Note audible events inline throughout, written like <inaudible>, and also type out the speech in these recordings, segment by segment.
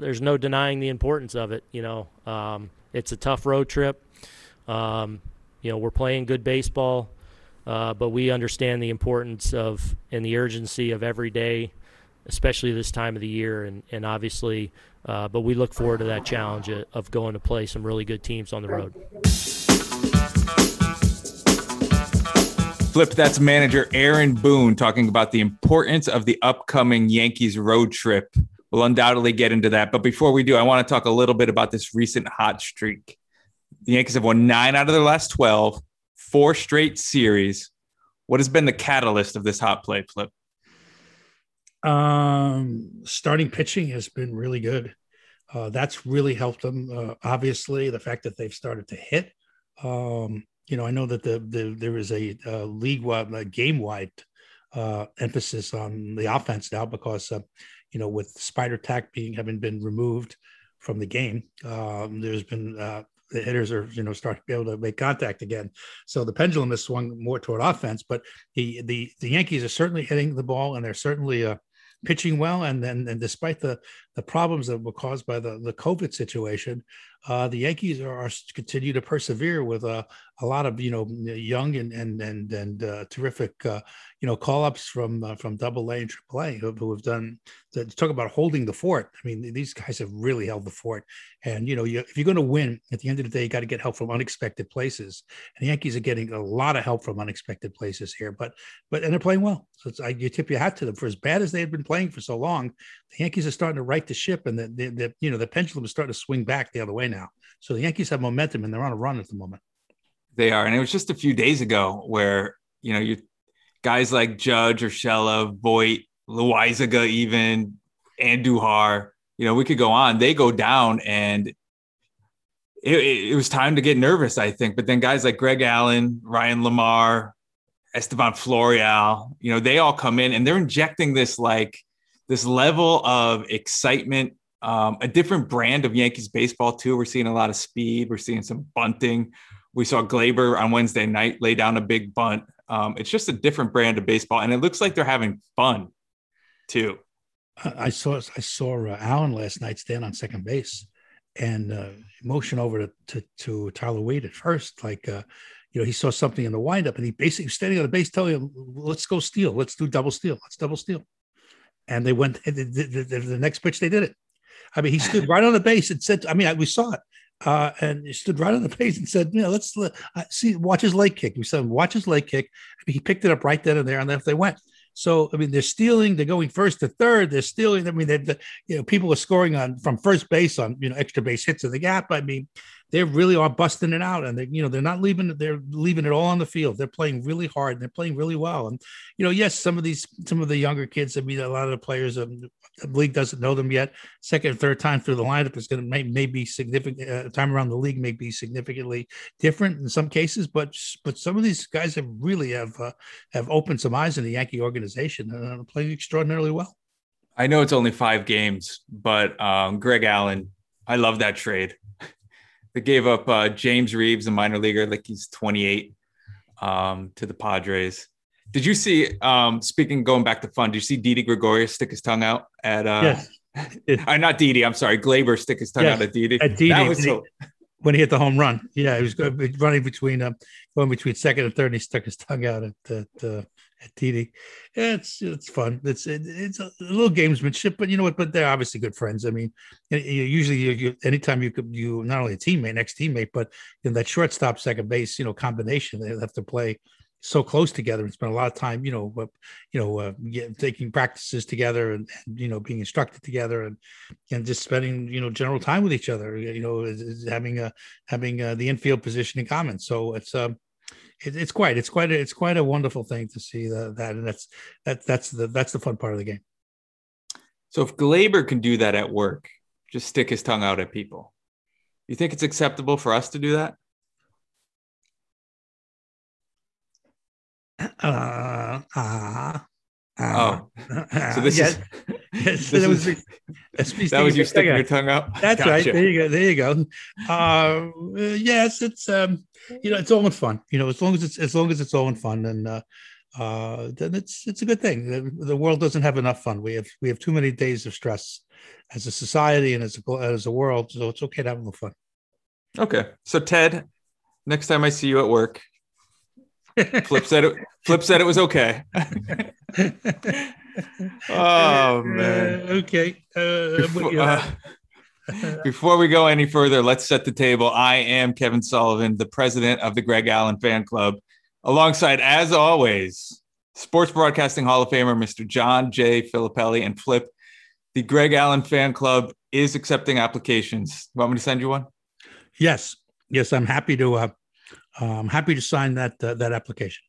there's no denying the importance of it. You know, um, it's a tough road trip. Um, you know, we're playing good baseball, uh, but we understand the importance of and the urgency of every day, especially this time of the year. And, and obviously, uh, but we look forward to that challenge of going to play some really good teams on the road. Flip, that's manager Aaron Boone talking about the importance of the upcoming Yankees road trip. We'll undoubtedly get into that. But before we do, I want to talk a little bit about this recent hot streak. The Yankees have won nine out of their last 12, four straight series. What has been the catalyst of this hot play, Flip? Um, starting pitching has been really good. Uh, that's really helped them. Uh, obviously, the fact that they've started to hit. Um, you know, I know that the, the there is a, a league wide, game wide uh, emphasis on the offense now because, uh, you know, with Spider Tack being having been removed from the game, um, there's been uh, the hitters are you know starting to be able to make contact again. So the pendulum has swung more toward offense, but the the the Yankees are certainly hitting the ball and they're certainly uh, pitching well. And then and despite the the problems that were caused by the the COVID situation, uh, the Yankees are, are, continue to persevere with a, a lot of you know young and and and and uh, terrific uh, you know call ups from uh, from Double A and Triple A who, have done talk about holding the fort. I mean, these guys have really held the fort. And you know, you, if you're going to win, at the end of the day, you got to get help from unexpected places. And the Yankees are getting a lot of help from unexpected places here. But but and they're playing well. So I, you tip your hat to them for as bad as they had been playing for so long. The Yankees are starting to right the ship, and the, the, you know the pendulum is starting to swing back the other way now. So the Yankees have momentum, and they're on a run at the moment. They are, and it was just a few days ago where you know you guys like Judge, Urshela, Voit, Loaisiga, even Andujar. You know, we could go on. They go down, and it, it, it, was time to get nervous, I think. But then guys like Greg Allen, Ryan LaMarre, Estevan Florial, you know, they all come in and they're injecting this like this level of excitement, um, a different brand of Yankees baseball too. We're seeing a lot of speed. We're seeing some bunting. We saw Gleyber on Wednesday night lay down a big bunt. Um, it's just a different brand of baseball, and it looks like they're having fun too. I saw I saw uh, Allen last night stand on second base and uh, motion over to, to, to Tyler Wade at first, like uh, you know he saw something in the windup, and he basically standing on the base, telling him, "Let's go steal, let's do double steal, let's double steal." And they went the, the, the, next pitch they did it. I mean, he stood right on the base and said, "I mean, we saw it." Uh, and he stood right on the base and said, "You know, let's uh, see, watch his leg kick." We said, "Watch his leg kick." I mean, he picked it up right then and there, and then if they went. So I mean, they're stealing. They're going first to third. They're stealing. I mean, they you know people are scoring on from first base on you know extra base hits in the gap. I mean, they really are busting it out, and they you know they're not leaving. They're leaving it all on the field. They're playing really hard. And they're playing really well. And you know, yes, some of these some of the younger kids. I mean, a lot of the players. Um, the league doesn't know them yet. Second, third time through the lineup is going to may, may be significant. Uh, time around the league may be significantly different in some cases, but but some of these guys have really have uh, have opened some eyes in the Yankee organization and are playing extraordinarily well. I know it's only five games, but um, Greg Allen, I love that trade. They gave up uh, James Reeves, a minor leaguer, like he's 28, um, to the Padres. Did you see? Um, speaking going back to fun, did you see Didi Gregorius stick his tongue out at? Uh, yes. <laughs> uh, not Didi. I'm sorry, Gleyber stick his tongue yes. out at Didi. At Didi, that was so. <laughs> When he hit the home run, yeah, he was running between um, going between second and third, and he stuck his tongue out at, at uh, at Didi. Yeah, it's it's fun. It's it, it's a little gamesmanship, but you know what? But they're obviously good friends. I mean, usually you, you anytime you could you not only a teammate, next teammate, but in that shortstop second base, you know, combination they have to play so close together and spend a lot of time, you know, uh, you know, uh, taking practices together and, and, you know being instructed together and and just spending you know general time with each other. You know, is, is having a having a, the infield position in common. So it's um, it, it's quite it's quite a, it's quite a wonderful thing to see the, that and that's that that's the that's the fun part of the game. So if Gleyber can do that at work, just stick his tongue out at people, you think it's acceptable for us to do that? Uh, uh, uh, oh, so this yes. is, yes, this was, is, that was you sticking your tongue out. That's gotcha. right. There you go. There you go. Uh, yes, it's um, you know, it's all in fun. You know, as long as it's as long as it's all in fun, and uh, uh, then it's it's a good thing. The, the, world doesn't have enough fun. We have we have too many days of stress as a society and as a as a world. So it's okay to have a little fun. Okay, so Ted, next time I see you at work, <laughs> Flip said it. Flip said it was okay. <laughs> oh man. Uh, okay. Uh, before, uh, <laughs> before we go any further, let's set the table. I am Kevin Sullivan, the president of the Greg Allen Fan Club, alongside, as always, Sports Broadcasting Hall of Famer Mr. John J. Filippelli and Flip. The Greg Allen Fan Club is accepting applications. Want me to send you one? Yes. Yes, I'm happy to. Uh, I'm happy to sign that uh, that application.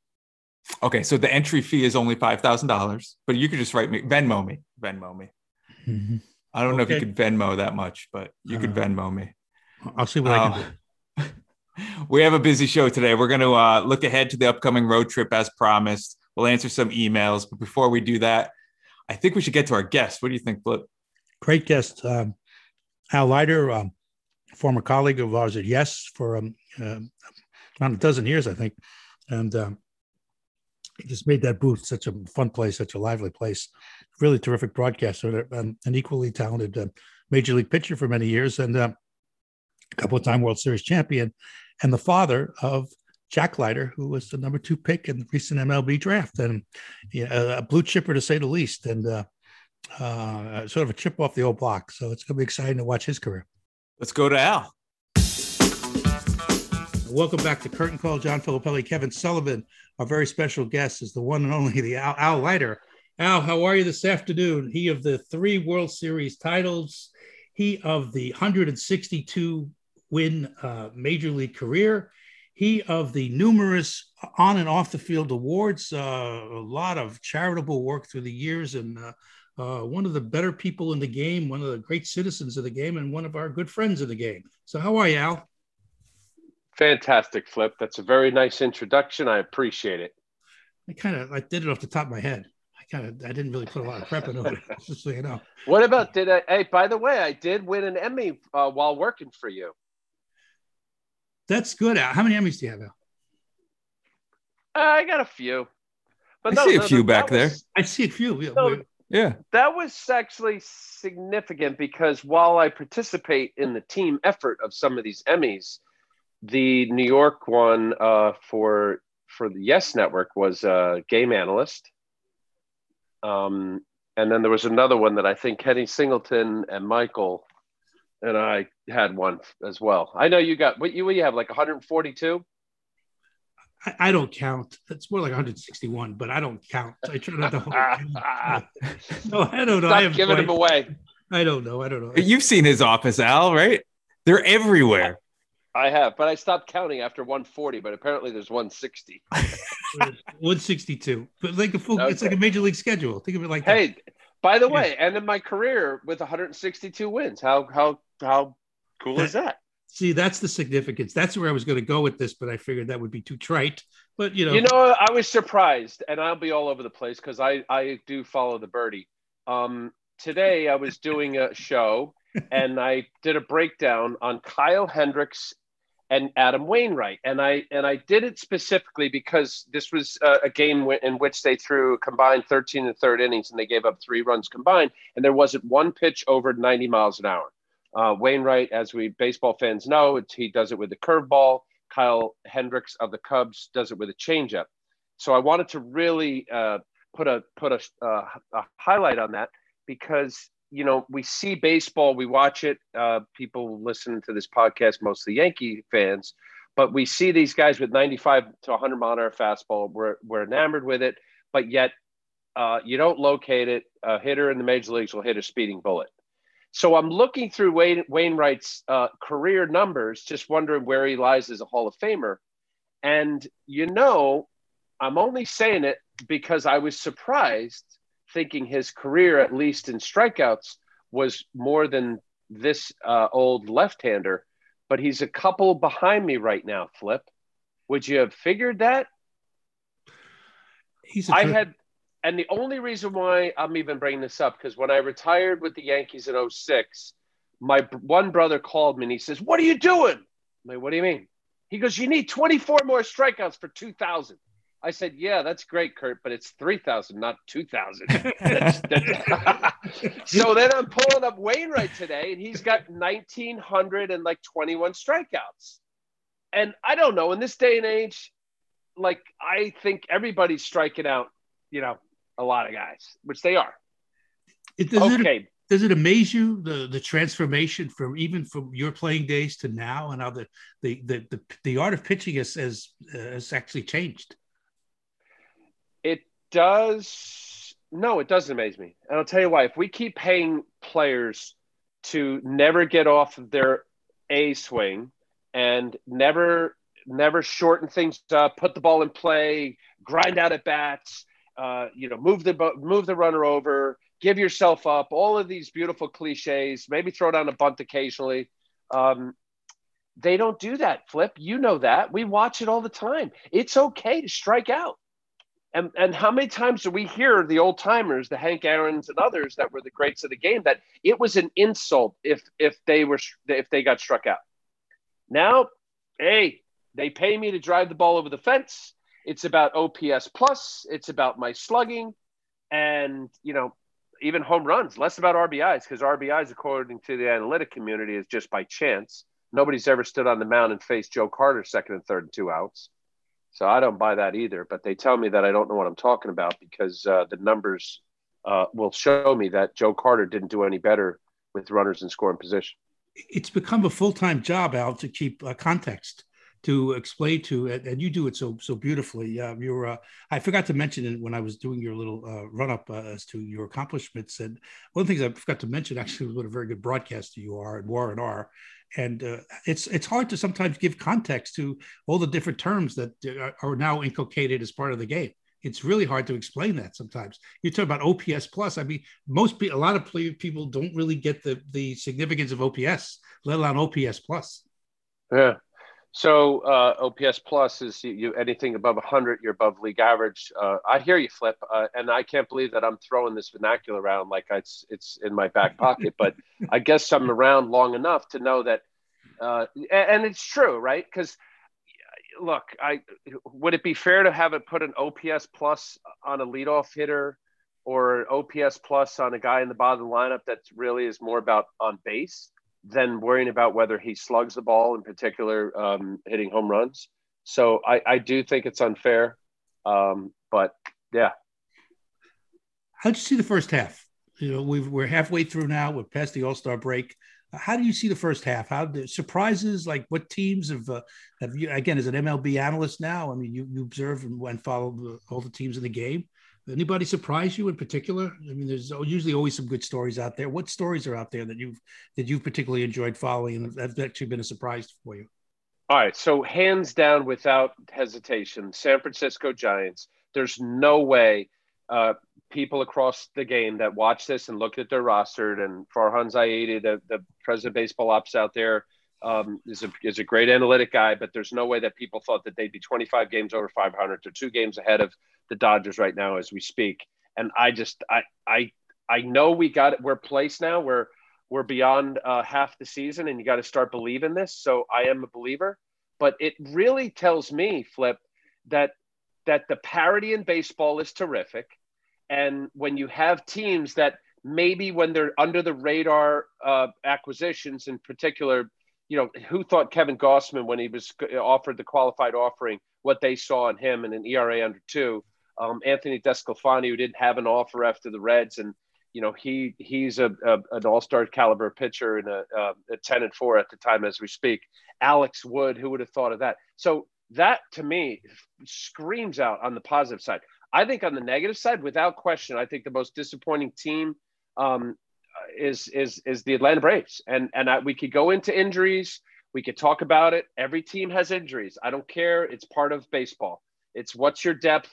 Okay, so the entry fee is only five thousand dollars, but you could just write me Venmo me, Venmo me. Mm-hmm. I don't okay. know if you could Venmo that much, but you uh, could Venmo me. I'll see what uh, I can do. <laughs> we have a busy show today. We're going to uh, look ahead to the upcoming road trip as promised. We'll answer some emails, but before we do that, I think we should get to our guest. What do you think, Flip? Great guest, um, Al Leiter, um, former colleague of ours at Yes for um, uh, about a dozen years, I think, and um, just made that booth such a fun place, such a lively place. Really terrific broadcaster and an equally talented uh, major league pitcher for many years, and uh, a couple of time World Series champion, and the father of Jack Leiter, who was the number two pick in the recent MLB draft, and yeah, a blue chipper to say the least, and uh, uh, sort of a chip off the old block. So it's going to be exciting to watch his career. Let's go to Al. Welcome back to Curtain Call. John Filippelli, Kevin Sullivan. Our very special guest is the one and only the Al, Al Leiter. Al, how are you this afternoon? He of the three World Series titles, he of the 162 win uh, major league career, he of the numerous on and off the field awards, uh, a lot of charitable work through the years, and uh, uh, one of the better people in the game, one of the great citizens of the game, and one of our good friends of the game. So, how are you, Al? Fantastic, Flip. That's a very nice introduction. I appreciate it. I kind of I did it off the top of my head. I kind of I didn't really put a lot of prep into it, <laughs> just so you know. What about did I? Hey, by the way, I did win an Emmy uh, while working for you. That's good. Al. How many Emmys do you have, Al? Uh, I got a few. But I no, see a no, few no, back was, there. I see a few. Yeah. yeah. That was actually significant because while I participate in the team effort of some of these Emmys, the New York one uh, for for the Yes Network was a game analyst. Um, and then there was another one that I think Kenny Singleton and Michael and I had one as well. I know you got what you what you have like 142. I, I don't count. It's more like 161, but I don't count. I try not to. Hold no, <laughs> I don't know. Stop I have giving quite, them away. I don't know. I don't know. You've seen his office, Al, right? They're everywhere. I have, but I stopped counting after 140. But apparently, there's 160. <laughs> 162, but like a full, okay. it's like a major league schedule. Think of it like hey, that. by the yeah. way, end of my career with 162 wins. How how how cool that, is that? See, that's the significance. That's where I was going to go with this, but I figured that would be too trite. But you know, you know, I was surprised, and I'll be all over the place because I I do follow the birdie. Um, today I was doing a show <laughs> and I did a breakdown on Kyle Hendricks and Adam Wainwright. And I and I did it specifically because this was a, a game w- in which they threw combined 13 and third innings and they gave up three runs combined, and there wasn't one pitch over 90 miles an hour. Uh, Wainwright, as we baseball fans know, he does it with the curveball. Kyle Hendricks of the Cubs does it with a changeup. So I wanted to really uh, put a put a, uh, a highlight on that because you know, we see baseball, we watch it. Uh, people listen to this podcast, mostly Yankee fans, but we see these guys with 95 to 100 mile an hour fastball. We're, we're enamored with it, but yet uh, you don't locate it. A hitter in the major leagues will hit a speeding bullet. So I'm looking through Wayne, Wainwright's uh, career numbers, just wondering where he lies as a Hall of Famer. And you know, I'm only saying it because I was surprised thinking his career, at least in strikeouts, was more than this uh, old left-hander. But he's a couple behind me right now. Flip, would you have figured that? He's I had, and the only reason why I'm even bringing this up because when I retired with the Yankees in 06, my one brother called me and he says, "What are you doing?" I'm like, "What do you mean?" He goes, "You need 24 more strikeouts for 2,000." I said, "Yeah, that's great, Kurt, but it's three thousand, not two thousand. <laughs> <laughs> so then I'm pulling up Wainwright today, and he's got nineteen hundred and like twenty one strikeouts. And I don't know in this day and age, like I think everybody's striking out, you know, a lot of guys, which they are. It, does okay. It, does it amaze you the the transformation from even from your playing days to now, and how the the the the, the art of pitching has has, uh, has actually changed? It does. No, it doesn't amaze me, and I'll tell you why. If we keep paying players to never get off of their A swing and never never shorten things up, put the ball in play, grind out at bats, uh, you know, move the move the runner over, give yourself up, all of these beautiful cliches, maybe throw down a bunt occasionally. Um, they don't do that, Flip. You know that. We watch it all the time. It's okay to strike out. And, and how many times do we hear the old timers, the Hank Aaron's and others that were the greats of the game, that it was an insult if if they were if they got struck out. Now, hey, they pay me to drive the ball over the fence. It's about OPS plus. It's about my slugging, and you know, even home runs. Less about RBIs because RBIs, according to the analytic community, is just by chance. Nobody's ever stood on the mound and faced Joe Carter second and third and two outs. So I don't buy that either. But they tell me that I don't know what I'm talking about because uh, the numbers uh, will show me that Joe Carter didn't do any better with runners in scoring position. It's become a full time job, Al, to keep uh, context to explain to and you do it so so beautifully uh, you're uh, i forgot to mention it when i was doing your little uh, run up uh, as to your accomplishments and one of the things i forgot to mention actually was what a very good broadcaster you are and warren are and uh, it's it's hard to sometimes give context to all the different terms that uh, are now inculcated as part of the game it's really hard to explain that sometimes. You talk about OPS plus. I mean, most people, a lot of people don't really get the the significance of OPS, let alone OPS plus. Yeah, so uh, OPS plus is you, you, anything above 100, you're above league average. Uh, I hear you, Flip, uh, and I can't believe that I'm throwing this vernacular around like it's it's in my back pocket. but I guess I'm <laughs> around long enough to know that, uh, and it's true, right? Because look, I would it be fair to have it put an OPS plus on a leadoff hitter or OPS plus on a guy in the bottom of the lineup that really is more about on base? Than worrying about whether he slugs the ball, in particular, um, hitting home runs. So I, I do think it's unfair. Um, but yeah. How'd you see the first half? You know, we are halfway through now. We're past the All Star break. How do you see the first half? How the surprises? Like what teams have uh, have you? Again, as an MLB analyst now, I mean, you you observe and, and follow the, all the teams in the game. Anybody surprise you in particular? I mean, there's usually always some good stories out there. What stories are out there that you've that you've particularly enjoyed following and have actually been a surprise for you? All right, so hands down, without hesitation, San Francisco Giants. There's no way uh, people across the game that watch this and look at their roster and Farhan Zaidi, the, the president of baseball ops out there, um, is a is a great analytic guy, but there's no way that people thought that they'd be 25 games over 500. They're two games ahead of the Dodgers right now as we speak. And I just I I I know we got it. We're placed now. We're we're beyond uh, half the season, and you got to start believing this. So I am a believer. But it really tells me, Flip, that that the parity in baseball is terrific, and when you have teams that maybe when they're under the radar uh, acquisitions, in particular, you know, who thought Kevin Gausman when he was offered the qualified offering, what they saw in him and an ERA under two, um, Anthony DeSclafani, who didn't have an offer after the Reds, and you know he he's a, a an All Star caliber pitcher and a, a, a ten and four at the time as we speak. Alex Wood, who would have thought of that? So that to me screams out on the positive side. I think on the negative side, without question, I think the most disappointing team um, is is is the Atlanta Braves, and and I, we could go into injuries. We could talk about it. Every team has injuries. I don't care. It's part of baseball. It's what's your depth,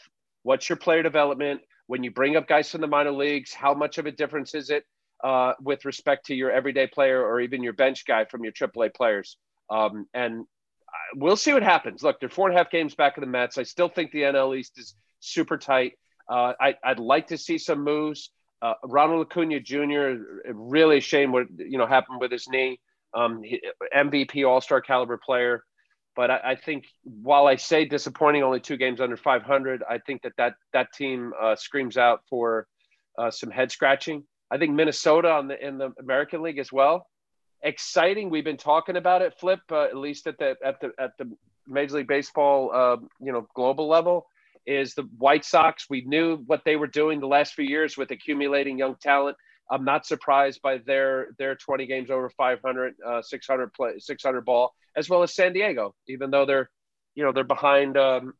What's your player development? When you bring up guys from the minor leagues, how much of a difference is it uh, with respect to your everyday player or even your bench guy from your AAA players? Um, and we'll see what happens. Look, they're four and a half games back of the Mets. I still think the NL East is super tight. Uh, I, would like to see some moves. Uh, Ronald Acuna Jr. Really shame what you know happened with his knee. Um, MVP All Star caliber player but I, I, think while I say disappointing, only two games under 500, I think that that that team uh, screams out for uh, some head scratching. I think Minnesota on the in the American League as well. Exciting. We've been talking about it. Flip uh, at least at the at the at the Major League Baseball, uh, you know, global level is the White Sox. We knew what they were doing the last few years with accumulating young talent. I'm not surprised by their their 20 games over 500, uh, 600 play, 600 ball, as well as San Diego. Even though they're, you know, they're behind um,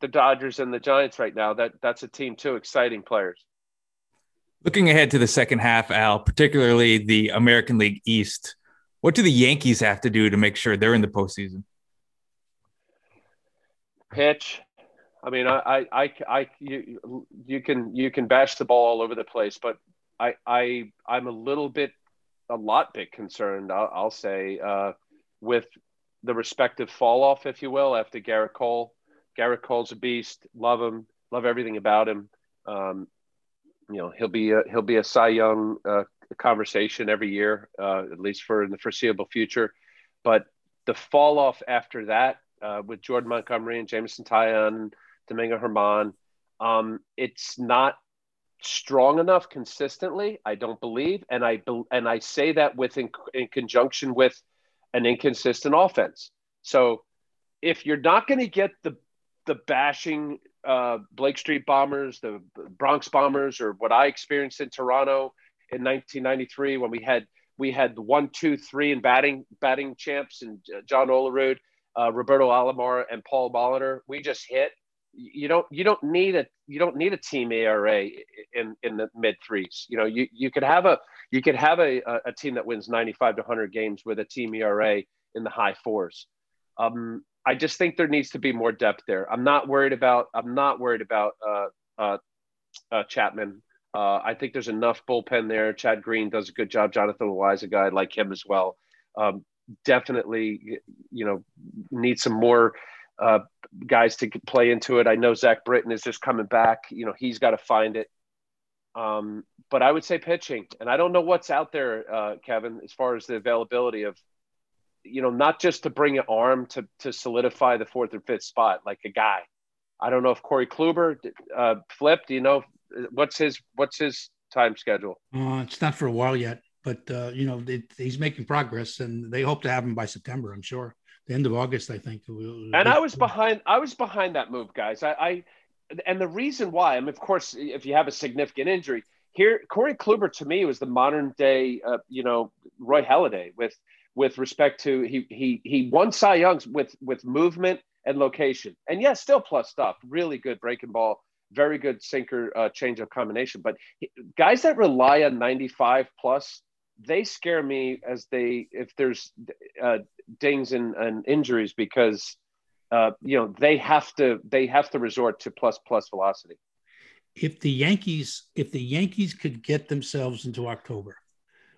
the Dodgers and the Giants right now. That that's a team too. Exciting players. Looking ahead to the second half, Al, particularly the American League East, what do the Yankees have to do to make sure they're in the postseason? Pitch. I mean, I, I, I, I you, you can you can bash the ball all over the place, but I, I, I'm a little bit, a lot bit concerned. I'll, I'll say uh, with the respective fall off, if you will, after Gerrit Cole. Gerrit Cole's a beast. Love him. Love everything about him. Um, you know, he'll be a, he'll be a Cy Young uh, conversation every year, uh, at least for in the foreseeable future. But the fall off after that, uh, with Jordan Montgomery and Jameson Taillon, Domingo German, um, it's not strong enough consistently. I don't believe, and I and I say that with in, in conjunction with an inconsistent offense. So if you're not going to get the the bashing uh, Blake Street Bombers, the Bronx Bombers, or what I experienced in Toronto in 1993 when we had we had one, two, three in batting batting champs and John Olerud, uh, Roberto Alomar, and Paul Molitor. We just hit you don't you don't need a you don't need a team ERA in in the mid threes. You know, you you could have a you could have a a team that wins 95 to 100 games with a team ERA in the high fours. Um, I just think there needs to be more depth there. I'm not worried about I'm not worried about uh, uh, uh, Chapman. Uh, I think there's enough bullpen there. Chad Green does a good job. Jonathan Wise, a guy like him as well. Um, definitely, you know, need some more uh, guys to play into it. I know Zach Britton is just coming back. You know, he's got to find it. Um, but I would say pitching, and I don't know what's out there, uh, Kevin, as far as the availability of, you know, not just to bring an arm to to solidify the fourth or fifth spot, like a guy. I don't know if Corey Kluber uh, flipped. You know what's his what's his time schedule? Uh, it's not for a while yet, but uh, you know it, he's making progress, and they hope to have him by September. I'm sure the end of August, I think. And I was behind. I was behind that move, guys. I, I and the reason why, I mean, of course, if you have a significant injury, here Corey Kluber to me was the modern day, uh, you know, Roy Halladay with with respect to he he he won Cy Youngs with with movement and location, and yes, still plus stuff. Really good breaking ball, very good sinker uh, of combination. But he, guys that rely on 95 plus they scare me as they if there's uh, dings and, and injuries because uh, you know they have to they have to resort to plus plus velocity. If the Yankees if the Yankees could get themselves into October,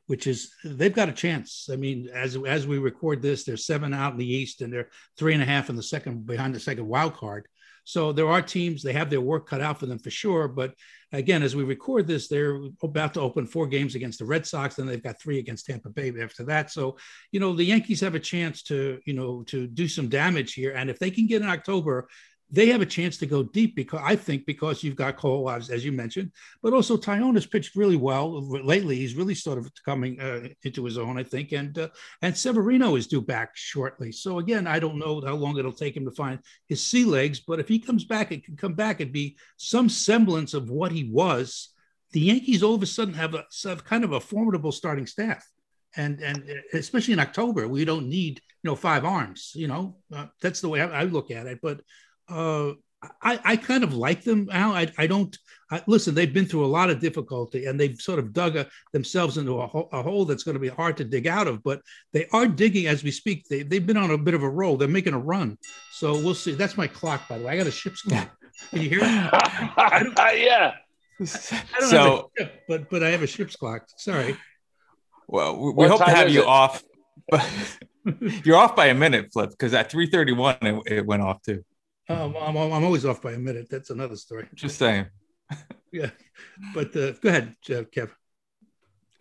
which is they've got a chance. I mean, as as we record this, they're seven out in the East and they're three and a half in the second behind the second wild card. So there are teams, they have their work cut out for them for sure. But again, as we record this, they're about to open four games against the Red Sox, and they've got three against Tampa Bay after that. So, you know, the Yankees have a chance to, you know, to do some damage here. And if they can get in October, they have a chance to go deep because I think because you've got Cole, as, you mentioned, but also Taillon has pitched really well lately. He's really sort of coming uh, into his own, I think, and uh, and Severino is due back shortly. So again, I don't know how long it'll take him to find his sea legs, but if he comes back, it can come back and be some semblance of what he was. The Yankees all of a sudden have a have kind of a formidable starting staff and and especially in October, we don't need you know five arms. You know uh, that's the way I, I, look at it. But uh, I, I kind of like them, Al. I, I don't I, listen. They've been through a lot of difficulty, and they've sort of dug a, themselves into a, ho- a, hole that's going to be hard to dig out of. But they are digging as we speak. They, they've been on a bit of a roll. They're making a run. So we'll see. That's my clock, by the way. I got a ship's clock. Can you hear it? <laughs> yeah. so, ship, but but I have a ship's clock. Sorry. Well, we, we hope to have you it? off, but <laughs> you're off by a minute, Flip, because at 3:31 it, it went off too. Um, I'm, I'm always off by a minute. That's another story. Just saying. <laughs> yeah, but uh, go ahead, Kev.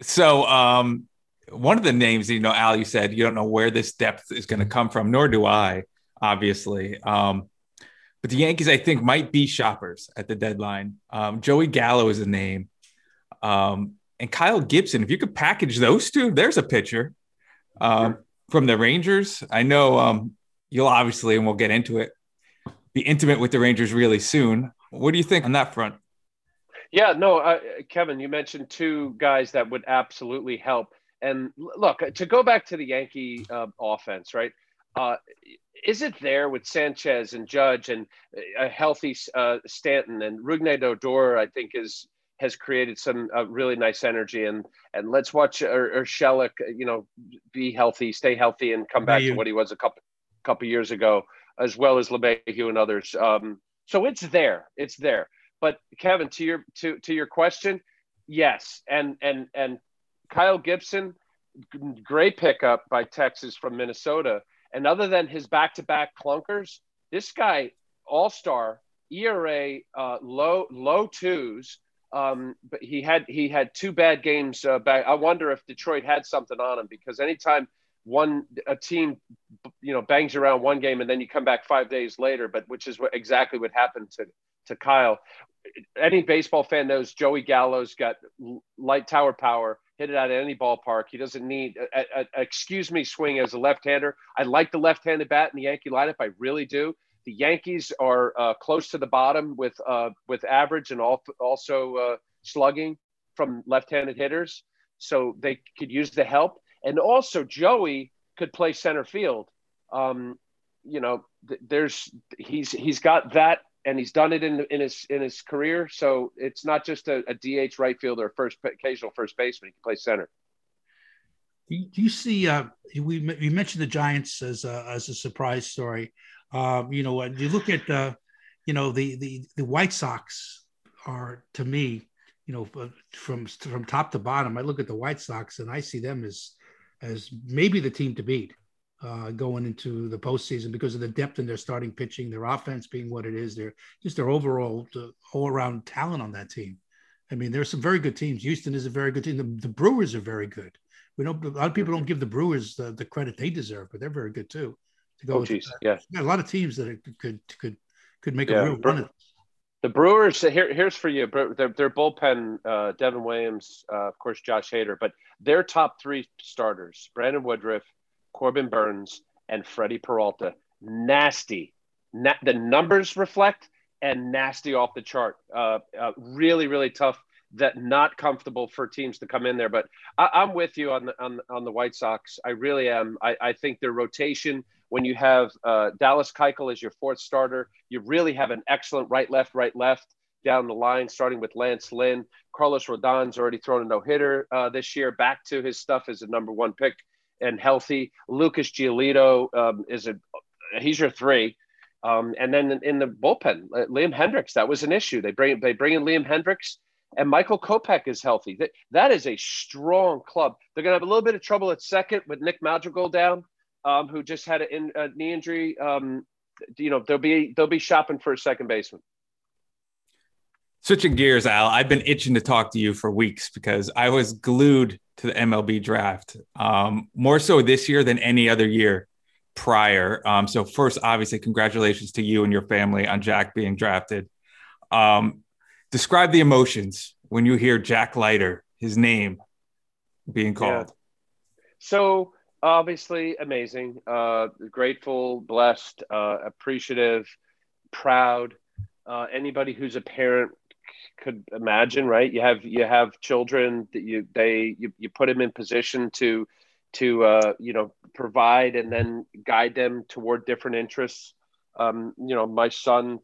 So, um, one of the names, you know, Al, you said you don't know where this depth is going to come from, nor do I. obviously. Um, but the Yankees, I think, might be shoppers at the deadline. Um, Joey Gallo is a name. Um, and Kyle Gibson, if you could package those two, there's a pitcher um, from the Rangers. I know um, you'll obviously, and we'll get into it, be intimate with the Rangers really soon. What do you think on that front? Yeah, no, uh, Kevin, you mentioned two guys that would absolutely help. And look, to go back to the Yankee uh, offense, right? Uh, is it there with Sanchez and Judge and a healthy uh, Stanton and Rougned Odor? I think is has created some uh, really nice energy and and let's watch Shelik, you know, be healthy, stay healthy, and come back to what he was a couple couple years ago, as well as LeMahieu and others. Um, so it's there, it's there. But Kevin, to your to to your question, yes, and and and Kyle Gibson, great pickup by Texas from Minnesota and other than his back-to-back clunkers, this guy, all-star, ERA uh, low low twos. Um, but he had he had two bad games uh, back. I wonder if Detroit had something on him because anytime one a team you know bangs around one game and then you come back five days later, but which is what exactly what happened to to Kyle. Any baseball fan knows Joey Gallo's got light tower power hit it out of any ballpark. He doesn't need, a, a, a, excuse me, swing as a left-hander. I like the left-handed bat in the Yankee lineup. I really do. The Yankees are uh, close to the bottom with uh, with average and all, also uh, slugging from left-handed hitters, so they could use the help. And also, Joey could play center field. Um, you know, th- there's he's he's got that and he's done it in in his in his career. So it's not just a, a DH right fielder, first occasional first baseman. He can play center. Do you see? Uh, we we mentioned the Giants as a, as a surprise story. Um, you know, you look at uh, you know the the the White Sox are to me, you know, from from top to bottom. I look at the White Sox and I see them as as maybe the team to beat uh, going into the postseason because of the depth in their starting pitching, their offense being what it is, their just their overall all around talent on that team. I mean, there's some very good teams. Houston is a very good team. The, the Brewers are very good. We don't a lot of people don't give the Brewers the, the credit they deserve, but they're very good too. To go, oh, geez, yeah, a lot of teams that could could could make yeah. a real run. The Brewers here, here's for you. Their, their bullpen, uh, Devin Williams, uh, of course, Josh Hader, but their top three starters: Brandon Woodruff, Corbin Burnes, and Freddie Peralta. Nasty. Na- the numbers reflect and nasty off the chart. Uh, uh, really, really tough. That not comfortable for teams to come in there. But I, am with you on the on, on the White Sox. I really am. I, I think their rotation when you have uh, Dallas Keuchel as your fourth starter, you really have an excellent right, left, right, left down the line, starting with Lance Lynn. Carlos Rodon's already thrown a no hitter uh, this year, back to his stuff as a number one pick and healthy. Lucas Giolito um, is a he's your three. Um, and then in the bullpen, uh, Liam Hendriks, that was an issue. They bring they bring in Liam Hendriks and Michael Kopech is healthy. That, that is a strong club. They're going to have a little bit of trouble at second with Nick Madrigal down, um, who just had a, a knee injury. Um, you know, they'll be they'll be shopping for a second baseman. Switching gears, Al, I've been itching to talk to you for weeks because I was glued to the MLB draft, um, more so this year than any other year prior. Um, so, first, obviously, congratulations to you and your family on Jack being drafted. Um, describe the emotions when you hear Jack Leiter, his name being called. Yeah. So, obviously, amazing, uh, grateful, blessed, uh, appreciative, proud. Uh, anybody who's a parent could imagine, right? You have you have children that you they you, you put them in position to to uh, you know provide and then guide them toward different interests. Um, you know, my son,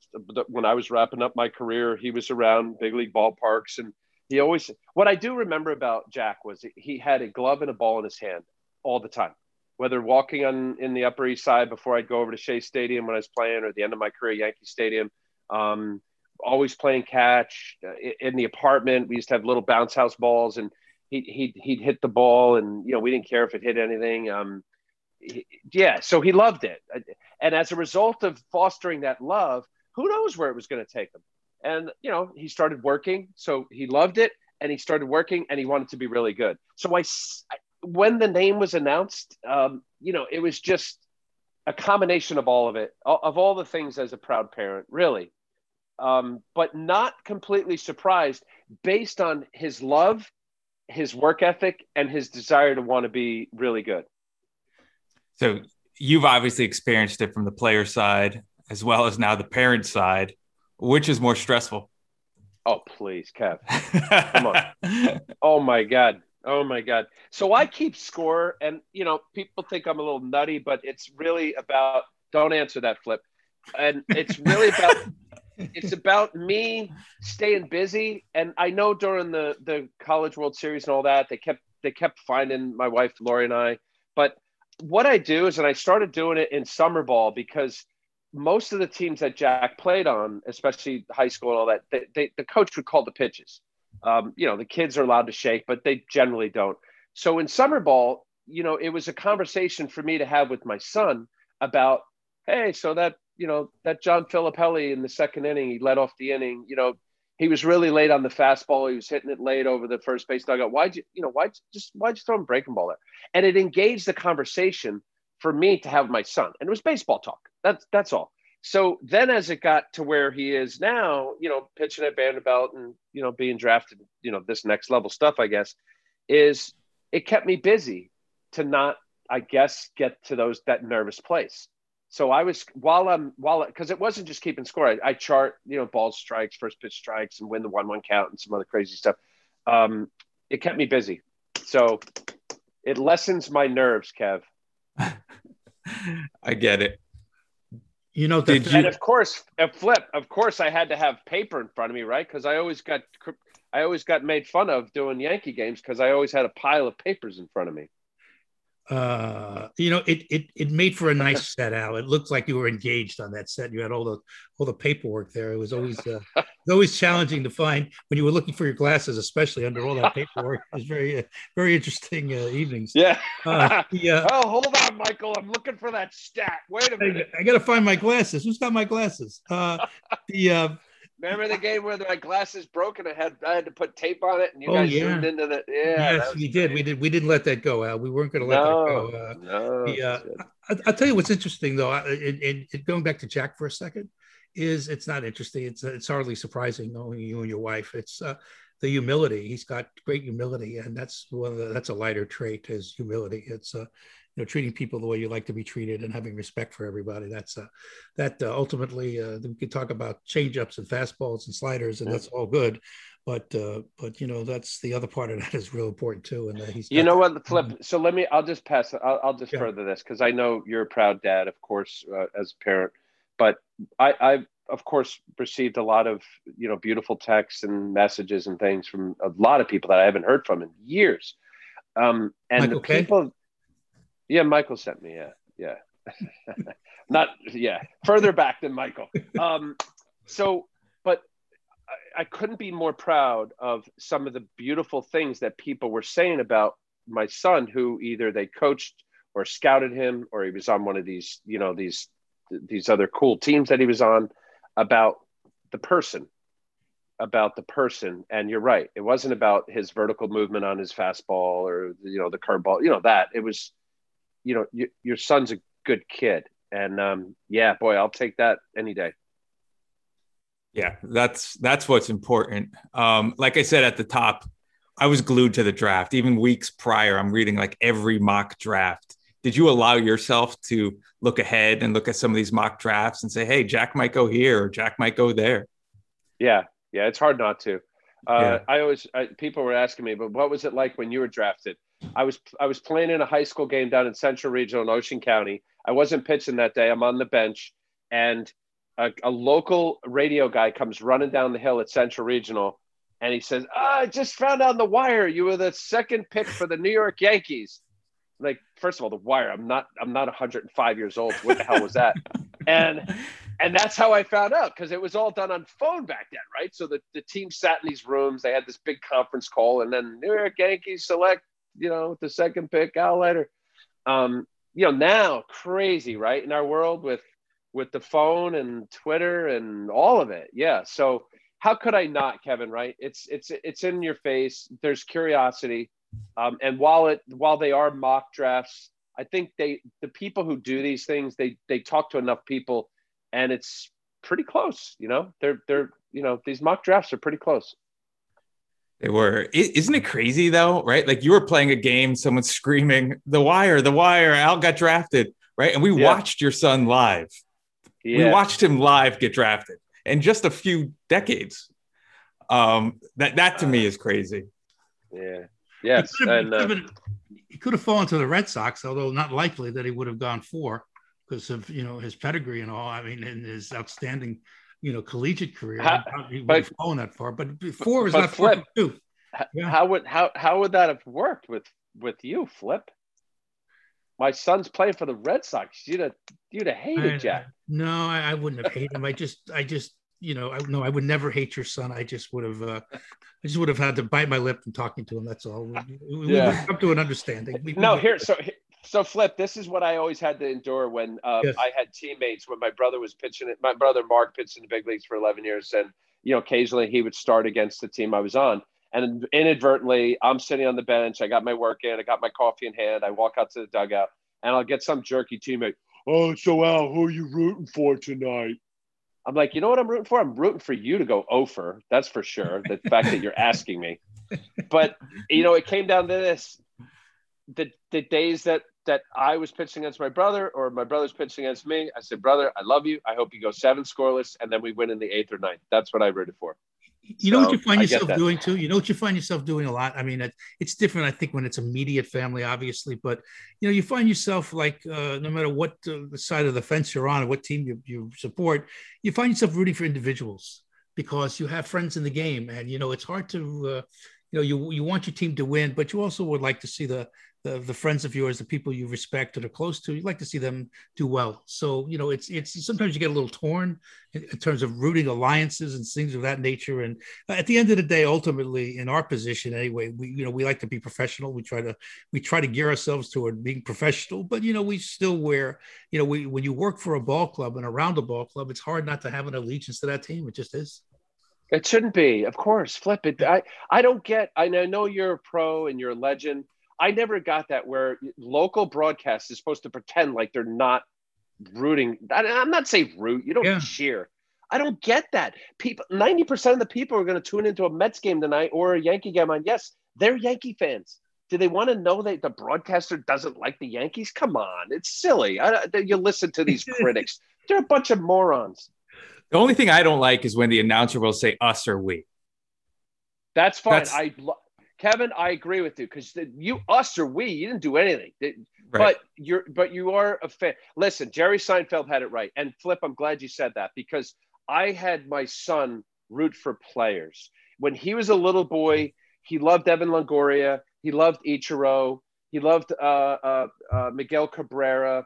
when I was wrapping up my career, he was around big league ballparks, and he always. What I do remember about Jack was he had a glove and a ball in his hand all the time. Whether walking on in the Upper East Side before I'd go over to Shea Stadium when I was playing, or the end of my career, Yankee Stadium, um, always playing catch uh, in the apartment. We used to have little bounce house balls, and he he'd, he'd hit the ball, and you know we didn't care if it hit anything. Um, yeah, so he loved it, and as a result of fostering that love, who knows where it was going to take him? And you know he started working, so he loved it, and he started working, and he wanted to be really good. So I, when the name was announced, um, you know, it was just a combination of all of it, of all the things as a proud parent, really. Um, but not completely surprised based on his love, his work ethic, and his desire to want to be really good. So you've obviously experienced it from the player side as well as now the parent side. Which is more stressful? Oh, please, Kev. <laughs> Come on. Oh my God. Oh my God. So I keep score, and you know, people think I'm a little nutty, but it's really about don't answer that flip. And it's really about <laughs> it's about me staying busy. And I know during the the college world series and all that, they kept they kept finding my wife Lori and I. But what I do is and I started doing it in summer ball because most of the teams that Jack played on, especially high school and all that, they, they, the coach would call the pitches. Um, you know, the kids are allowed to shake, but they generally don't. So in summer ball, you know, it was a conversation for me to have with my son about, hey, so that, you know, that John Filippelli in the second inning, he led off the inning, you know, he was really late on the fastball. He was hitting it late over the first base dugout. Why'd you, you know, why'd just, why'd you throw him breaking ball there? And it engaged the conversation for me to have my son. And it was baseball talk. That's, that's all. So then as it got to where he is now, you know, pitching at Vanderbilt and, you know, being drafted, you know, this next level stuff, I guess, is it kept me busy to not, I guess, get to those, that nervous place. So I was while I'm while because it wasn't just keeping score. I, I, chart you know ball strikes, first pitch strikes, and win the one one count and some other crazy stuff. Um, it kept me busy, so it lessens my nerves, Kev. <laughs> I get it. You know, did you? And of course, a flip. Of course, I had to have paper in front of me, right? Because I always got, I always got made fun of doing Yankee games because I always had a pile of papers in front of me uh, you know, it it it made for a nice set, Al. It looked like you were engaged on that set. You had all the all the paperwork there. It was always uh, it was always challenging to find when you were looking for your glasses, especially under all that paperwork. It was very uh, very interesting uh, evenings. Yeah. Uh, <laughs> yeah. oh, hold on, Michael. I'm looking for that stat. Wait a minute. I, I got to find my glasses. Who's got my glasses? Uh, the uh, Remember the game where my glasses broke and I had I had to put tape on it and you oh, guys yeah. zoomed into the yeah. Yes, we did. We did. We didn't let that go, Al. We weren't going to let no, that go. Uh, no. The, uh, I, will tell you what's interesting though. In, in, going back to Jack for a second, is it's not interesting. It's it's hardly surprising knowing you and your wife. It's uh, the humility. He's got great humility, and that's one of the, that's a Leiter trait is humility. It's uh, know treating people the way you like to be treated and having respect for everybody. That's uh, that uh, ultimately uh, we could talk about changeups and fastballs and sliders and that's all good. But uh, but you know that's the other part of that is real important too and uh, he's you know what? The flip. Mm-hmm. so let me i'll just pass i'll, I'll just yeah. further this because i know you're a proud dad of course uh, as a parent. But i i've of course received a lot of you know beautiful texts and messages and things from a lot of people that i haven't heard from in years. Um, and Michael the people yeah, Michael sent me. Yeah, yeah. <laughs> Not yeah, further back than Michael. Um, so, but I, I couldn't be more proud of some of the beautiful things that people were saying about my son, who either they coached or scouted him, or he was on one of these, you know, these these other cool teams that he was on about the person about the person and you're right it wasn't about his vertical movement on his fastball or you know the curveball you know that it was you know, you, your son's a good kid. And um, yeah, boy, I'll take that any day. Yeah, that's that's what's important. Um, like I said at the top, I was glued to the draft. Even weeks prior, I'm reading like every mock draft. Did you allow yourself to look ahead and look at some of these mock drafts and say, "Hey, Jack might go here or Jack might go there"? Yeah, yeah, it's hard not to. Uh, yeah. I always I, people were asking me, but what was it like when you were drafted? I was I was playing in a high school game down in Central Regional in Ocean County. I wasn't pitching that day. I'm on the bench, and a, a local radio guy comes running down the hill at Central Regional, and he says, oh, "I just found out on the wire you were the second pick for the New York Yankees." Like, first of all, the wire. I'm not. I'm not 105 years old. What the hell was that? <laughs> and and that's how I found out because it was all done on phone back then, right? So the, the team sat in these rooms, they had this big conference call, and then New York Yankees select you know, with the second pick, Leiter. Um, you know, now crazy, right? In our world with with the phone and Twitter and all of it. Yeah. So how could I not, Kevin? Right? It's it's it's in your face. There's curiosity, um, and while it while they are mock drafts, I think they the people who do these things they they talk to enough people, and it's pretty close. You know, they're they're you know these mock drafts are pretty close. They were. Isn't it crazy though, right? Like you were playing a game, someone's screaming, "The wire, the wire! Al got drafted!" Right, and we yeah. watched your son live. Yeah. We watched him live get drafted in just a few decades. Um, that that to me is crazy. Yeah. Yes. He could, have, and, uh, he could have fallen to the Red Sox, although not likely that he would have gone four because of you know his pedigree and all. I mean, and his outstanding you know collegiate career. How, he have fallen that far, but four is not flip. Two. Yeah. How would how how would that have worked with with you, Flip? My son's playing for the Red Sox. You'd have you'd have hated I, Jack. No, I, I, wouldn't have hated him. I just I just you know I no I would never hate your son. I just would have. Uh, I just would have had to bite my lip from talking to him. That's all. We, we yeah. come to an understanding. We, no, here. So, so flip. This is what I always had to endure when um, yes. I had teammates. When my brother was pitching it, my brother Mark pitched in the big leagues for 11 years, and you know, occasionally he would start against the team I was on. And inadvertently, I'm sitting on the bench. I got my work in. I got my coffee in hand. I walk out to the dugout, and I'll get some jerky teammate. Oh, so Al, who are you rooting for tonight? I'm like, you know what I'm rooting for? I'm rooting for you to go over. That's for sure. The fact that you're asking me. <laughs> But you know, it came down to this. The the days that that I was pitching against my brother or my brother's pitching against me, I said, brother, I love you. I hope you go seven scoreless and then we win in the eighth or ninth. That's what I rooted for. You know so, what you find yourself doing too? You know what you find yourself doing a lot? I mean, it, it's different, I think, when it's immediate family, obviously, but you know, you find yourself like uh, no matter what uh, side of the fence you're on or what team you, you support, you find yourself rooting for individuals because you have friends in the game. And, you know, it's hard to, uh, you know, you, you want your team to win, but you also would like to see the, the, the friends of yours, the people you respect that are close to, you'd like to see them do well. So, you know, it's, it's sometimes you get a little torn in, in, terms of rooting alliances and things of that nature. And at the end of the day, ultimately in our position anyway, we, you know, we like to be professional. We try to, we try to gear ourselves toward being professional, but, you know, we still wear, you know, we, when you work for a ball club and around a ball club, it's hard not to have an allegiance to that team. It just is. It shouldn't be, of course. Flip it. I, I don't get. I know you're a pro and you're a legend, I never got that where local broadcast is supposed to pretend like they're not rooting. I'm not saying root. You don't yeah. cheer. I don't get that. People, 90% of the people are going to tune into a Mets game tonight or a Yankee game on. Yes, they're Yankee fans. Do they want to know that the broadcaster doesn't like the Yankees? Come on, it's silly. I, you listen to these <laughs> critics; they're a bunch of morons. The only thing I don't like is when the announcer will say "us" or "we." That's fine. That's, I Kevin, I agree with you because you, us or we, you didn't do anything. Right. But you're, but you are a fan. Listen, Jerry Seinfeld had it right. And Flip, I'm glad you said that because I had my son root for players when he was a little boy. He loved Evan Longoria. He loved Ichiro. He loved uh, uh, uh, Miguel Cabrera.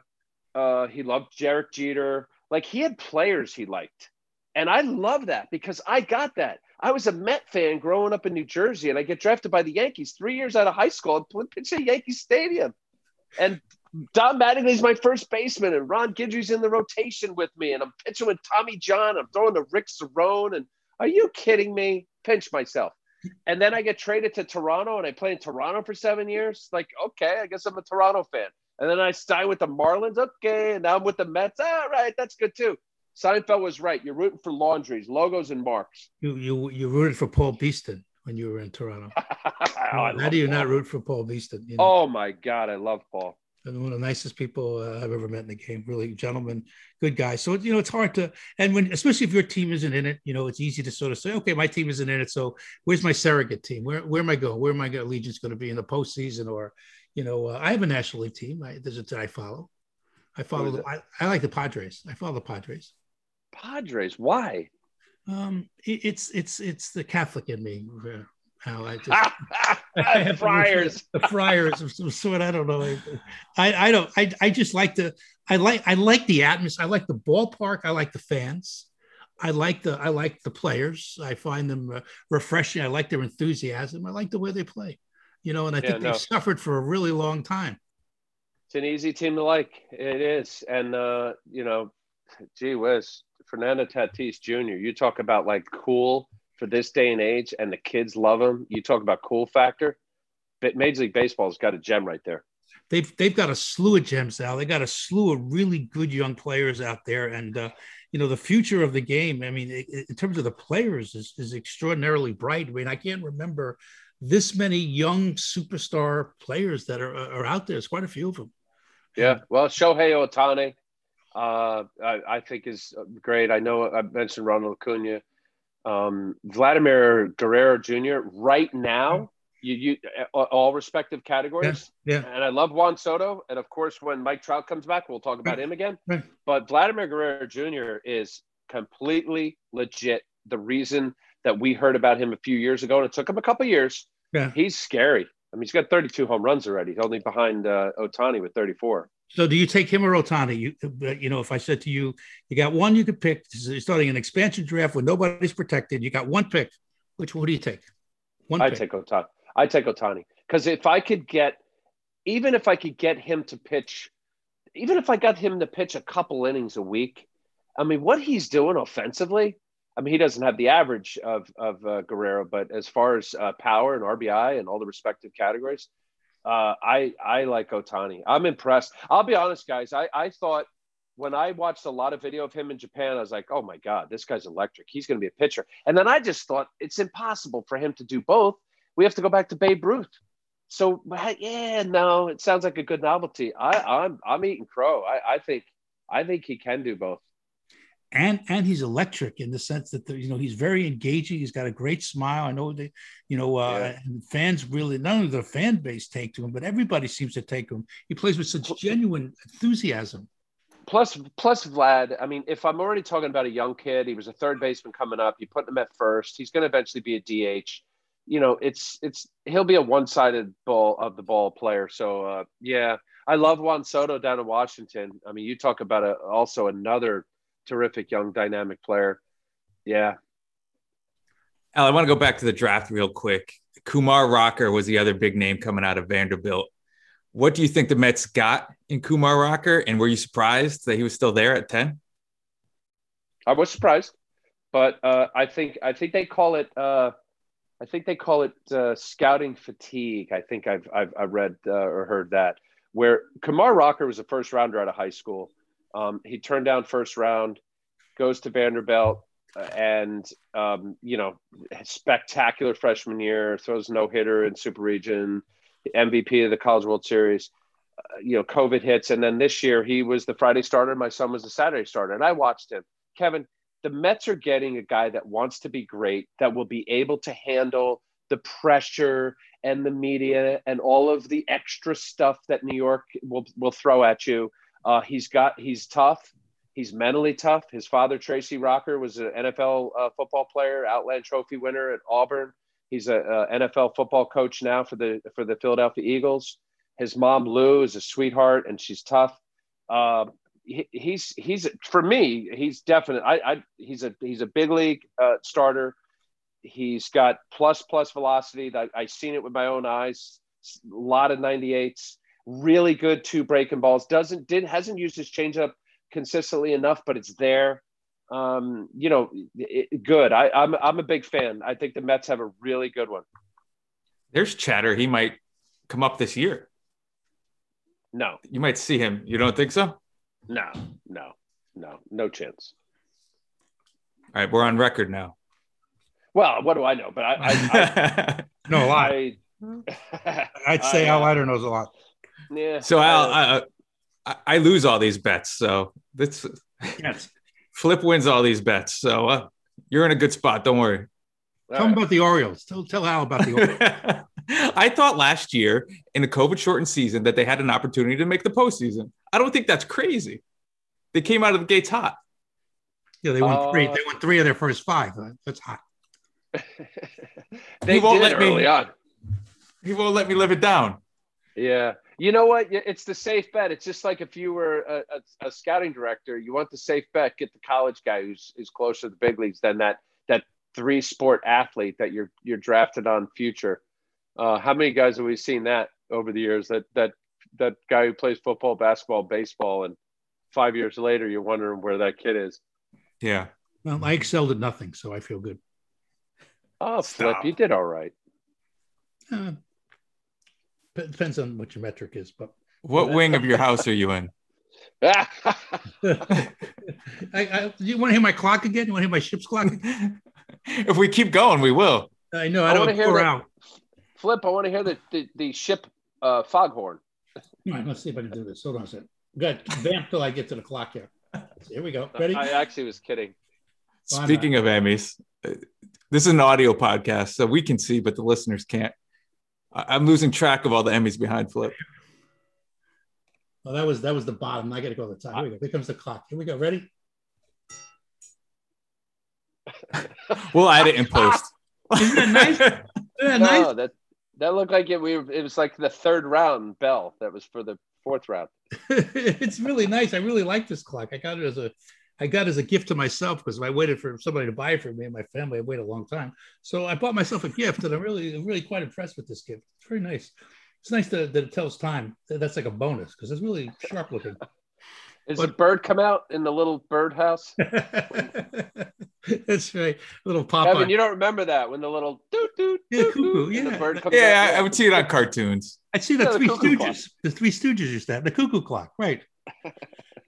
Uh, he loved Derek Jeter. Like he had players he liked, and I love that because I got that. I was a Met fan growing up in New Jersey, and I get drafted by the Yankees three years out of high school. I pitch at Yankee Stadium, and Don Mattingly's my first baseman, and Ron Guidry's in the rotation with me, and I'm pitching with Tommy John. I'm throwing to Rick Cerone, and are you kidding me? Pinch myself. And then I get traded to Toronto, and I play in Toronto for seven years. Like, okay, I guess I'm a Toronto fan. And then I sign with the Marlins. Okay, and now I'm with the Mets. All right, that's good too. Seinfeld was right. You're rooting for laundries, logos, and marks. You you you rooted for Paul Beeston when you were in Toronto. <laughs> oh, How do you Paul. not root for Paul Beeston? You know? Oh my God, I love Paul. And one of the nicest people uh, I've ever met in the game. Really, gentleman, good guy. So you know, it's hard to, and when especially if your team isn't in it, you know, it's easy to sort of say, okay, my team isn't in it. So where's my surrogate team? Where where am I going? Where am I going? allegiance going to be in the postseason? Or, you know, uh, I have a national league team. I, there's a that I follow. I follow. The, I, I like the Padres. I follow the Padres. Padres. Why? Um, it, it's it's it's the Catholic in me. How I just <laughs> I have friars, <laughs> the friars of some sort. I don't know. I I don't. I I just like the. I like I like the atmosphere. I like the ballpark. I like the fans. I like the I like the players. I find them uh, refreshing. I like their enthusiasm. I like the way they play. You know, and I yeah, think no. they've suffered for a really long time. It's an easy team to like. It is, and uh, you know, gee whiz, Fernando Tatis Jr. You talk about like cool for this day and age, and the kids love him. You talk about cool factor. But Major League Baseball's got a gem right there. they've they've got a slew of gems now. They got a slew of really good young players out there, and uh, you know the future of the game. I mean, it, in terms of the players, is, is extraordinarily bright. I mean, I can't remember this many young superstar players that are are out there. It's quite a few of them. Yeah, well, Shohei Ohtani, uh, I, I, think is great. I know I mentioned Ronald Acuna, um, Vladimir Guerrero Jr. Right now, you, you all respective categories. Yeah, yeah, And I love Juan Soto. And of course, when Mike Trout comes back, we'll talk about him again. Right. But Vladimir Guerrero Jr. is completely legit. The reason that we heard about him a few years ago, and it took him a couple years. Yeah. He's scary. I mean, he's got 32 home runs already. He's only behind uh, Ohtani with 34. So, do you take him or Ohtani? You, you know, if I said to you, you got one you could pick, starting an expansion draft where nobody's protected, you got one pick. Which one do you take? One. I take Ohtani. I take Ohtani because if I could get, even if I could get him to pitch, even if I got him to pitch a couple innings a week, I mean, what he's doing offensively. I mean, he doesn't have the average of of uh, Guerrero, but as far as uh, power and RBI and all the respective categories, uh, I I like Ohtani. I'm impressed. I'll be honest, guys. I I thought when I watched a lot of video of him in Japan, I was like, oh my god, this guy's electric. He's going to be a pitcher. And then I just thought it's impossible for him to do both we have to go back to Babe Ruth. So yeah, no, it sounds like a good novelty. I, I'm I'm eating crow. I, I think I think he can do both. And and he's electric in the sense that the, you know he's very engaging. He's got a great smile. I know that you know uh, yeah. fans really not only the fan base take to him, but everybody seems to take him. He plays with such genuine enthusiasm. Plus, plus Vlad. I mean, if I'm already talking about a young kid, he was a third baseman coming up. You put him at first. He's going to eventually be a DH you know, it's it's he'll be a one-sided ball of the ball player. So uh, yeah, I love Juan Soto down in Washington. I mean, you talk about a, also another terrific young dynamic player. Yeah. Al, I want to go back to the draft real quick. Kumar Rocker was the other big name coming out of Vanderbilt. What do you think the Mets got in Kumar Rocker, and were you surprised that he was still there at ten? I was surprised, but uh, I think I think they call it. Uh, I think they call it uh, scouting fatigue. I think I've I've, I've read uh, or heard that where Kumar Rocker was a first rounder out of high school. Um, he turned down first round, goes to Vanderbilt, uh, and um, you know, spectacular freshman year, throws no hitter in Super Region, MVP of the College World Series. Uh, you know, COVID hits, and then this year he was the Friday starter. My son was the Saturday starter, and I watched him. Kevin, the Mets are getting a guy that wants to be great, that will be able to handle the pressure and the media and all of the extra stuff that New York will will throw at you. Uh, he's got he's tough. He's mentally tough. His father, Tracy Rocker, was an NFL uh, football player, Outland Trophy winner at Auburn. He's a, a, NFL football coach now for the for the Philadelphia Eagles. His mom, Lou, is a sweetheart and she's tough. Uh, he's he's for me he's definite I, I he's a he's a big league uh, starter he's got plus plus velocity I, I seen it with my own eyes a lot of 98s really good two breaking balls doesn't didn't hasn't used his changeup consistently enough but it's there um you know it, good I, I'm, I'm a big fan i think the mets have a really good one there's chatter he might come up this year no you might see him you don't think so no, no, no, no chance. All right, we're on record now. Well, what do I know? But I, I, I <laughs> no, a lot. I, would say Al Leiter knows a lot. Yeah. So Al, I, I, I lose all these bets. So that's yes. <laughs> Flip wins all these bets. So uh, you're in a good spot. Don't worry. All tell right. him about the Orioles. Tell tell Al about the Orioles. <laughs> I thought last year in a COVID shortened season that they had an opportunity to make the postseason. I don't think that's crazy. They came out of the gates hot. Yeah, they won uh, three. They won three of their first five. That's hot. <laughs> they won't let early me, on. He won't let me live it down. Yeah. You know what? It's the safe bet. It's just like if you were a, a, a, scouting director, you want the safe bet, get the college guy who's is closer to the big leagues than that that three sport athlete that you're you're drafted on future. Uh, how many guys have we seen that over the years? That that that guy who plays football, basketball, baseball, and five years later, you're wondering where that kid is. Yeah. Well, I excelled at nothing, so I feel good. Oh, Stop. Flip, you did all right. Uh, depends on what your metric is, but What wing of your house are you in? <laughs> <laughs> I, I, do you want to hear my clock again? You want to hear my ship's clock? Again? <laughs> if we keep going, we will. I know. I I, wanna don't hear pour that. out. Flip, I want to hear the, the, the ship uh, foghorn. All right, let's see if I can do this. Hold on a second. Good. Vamp till I get to the clock here. Here we go. Ready? I actually was kidding. Speaking of Emmys, uh, this is an audio podcast, so we can see, but the listeners can't. I- I'm losing track of all the Emmys behind Flip. Well, that was that was the bottom. I got to go to the top. Here we go. Here comes the clock. Here we go. Ready? <laughs> We'll add it in post. <laughs> Isn't that nice? Isn't that No, nice? that that looked like it. We were, it was like the third round bell. That was for the fourth round. <laughs> it's really nice. I really like this clock. I got it as a I got as a gift to myself because if I waited for somebody to buy it for me and my family. I waited a long time. So I bought myself a gift and I'm really, really quite impressed with this gift. It's very nice. It's nice that, that it tells time. That's like a bonus because it's really sharp looking. <laughs> Does But- the bird come out in the little bird house? <laughs> That's right. Little pop Kevin, you don't remember that when the little doot doot Yeah, cuckoo, yeah. the bird comes Yeah, out? I, I would see it on cartoons. I see the Yeah, three cuckoo stooges. clock. The three stooges used that. the cuckoo clock, right? <laughs>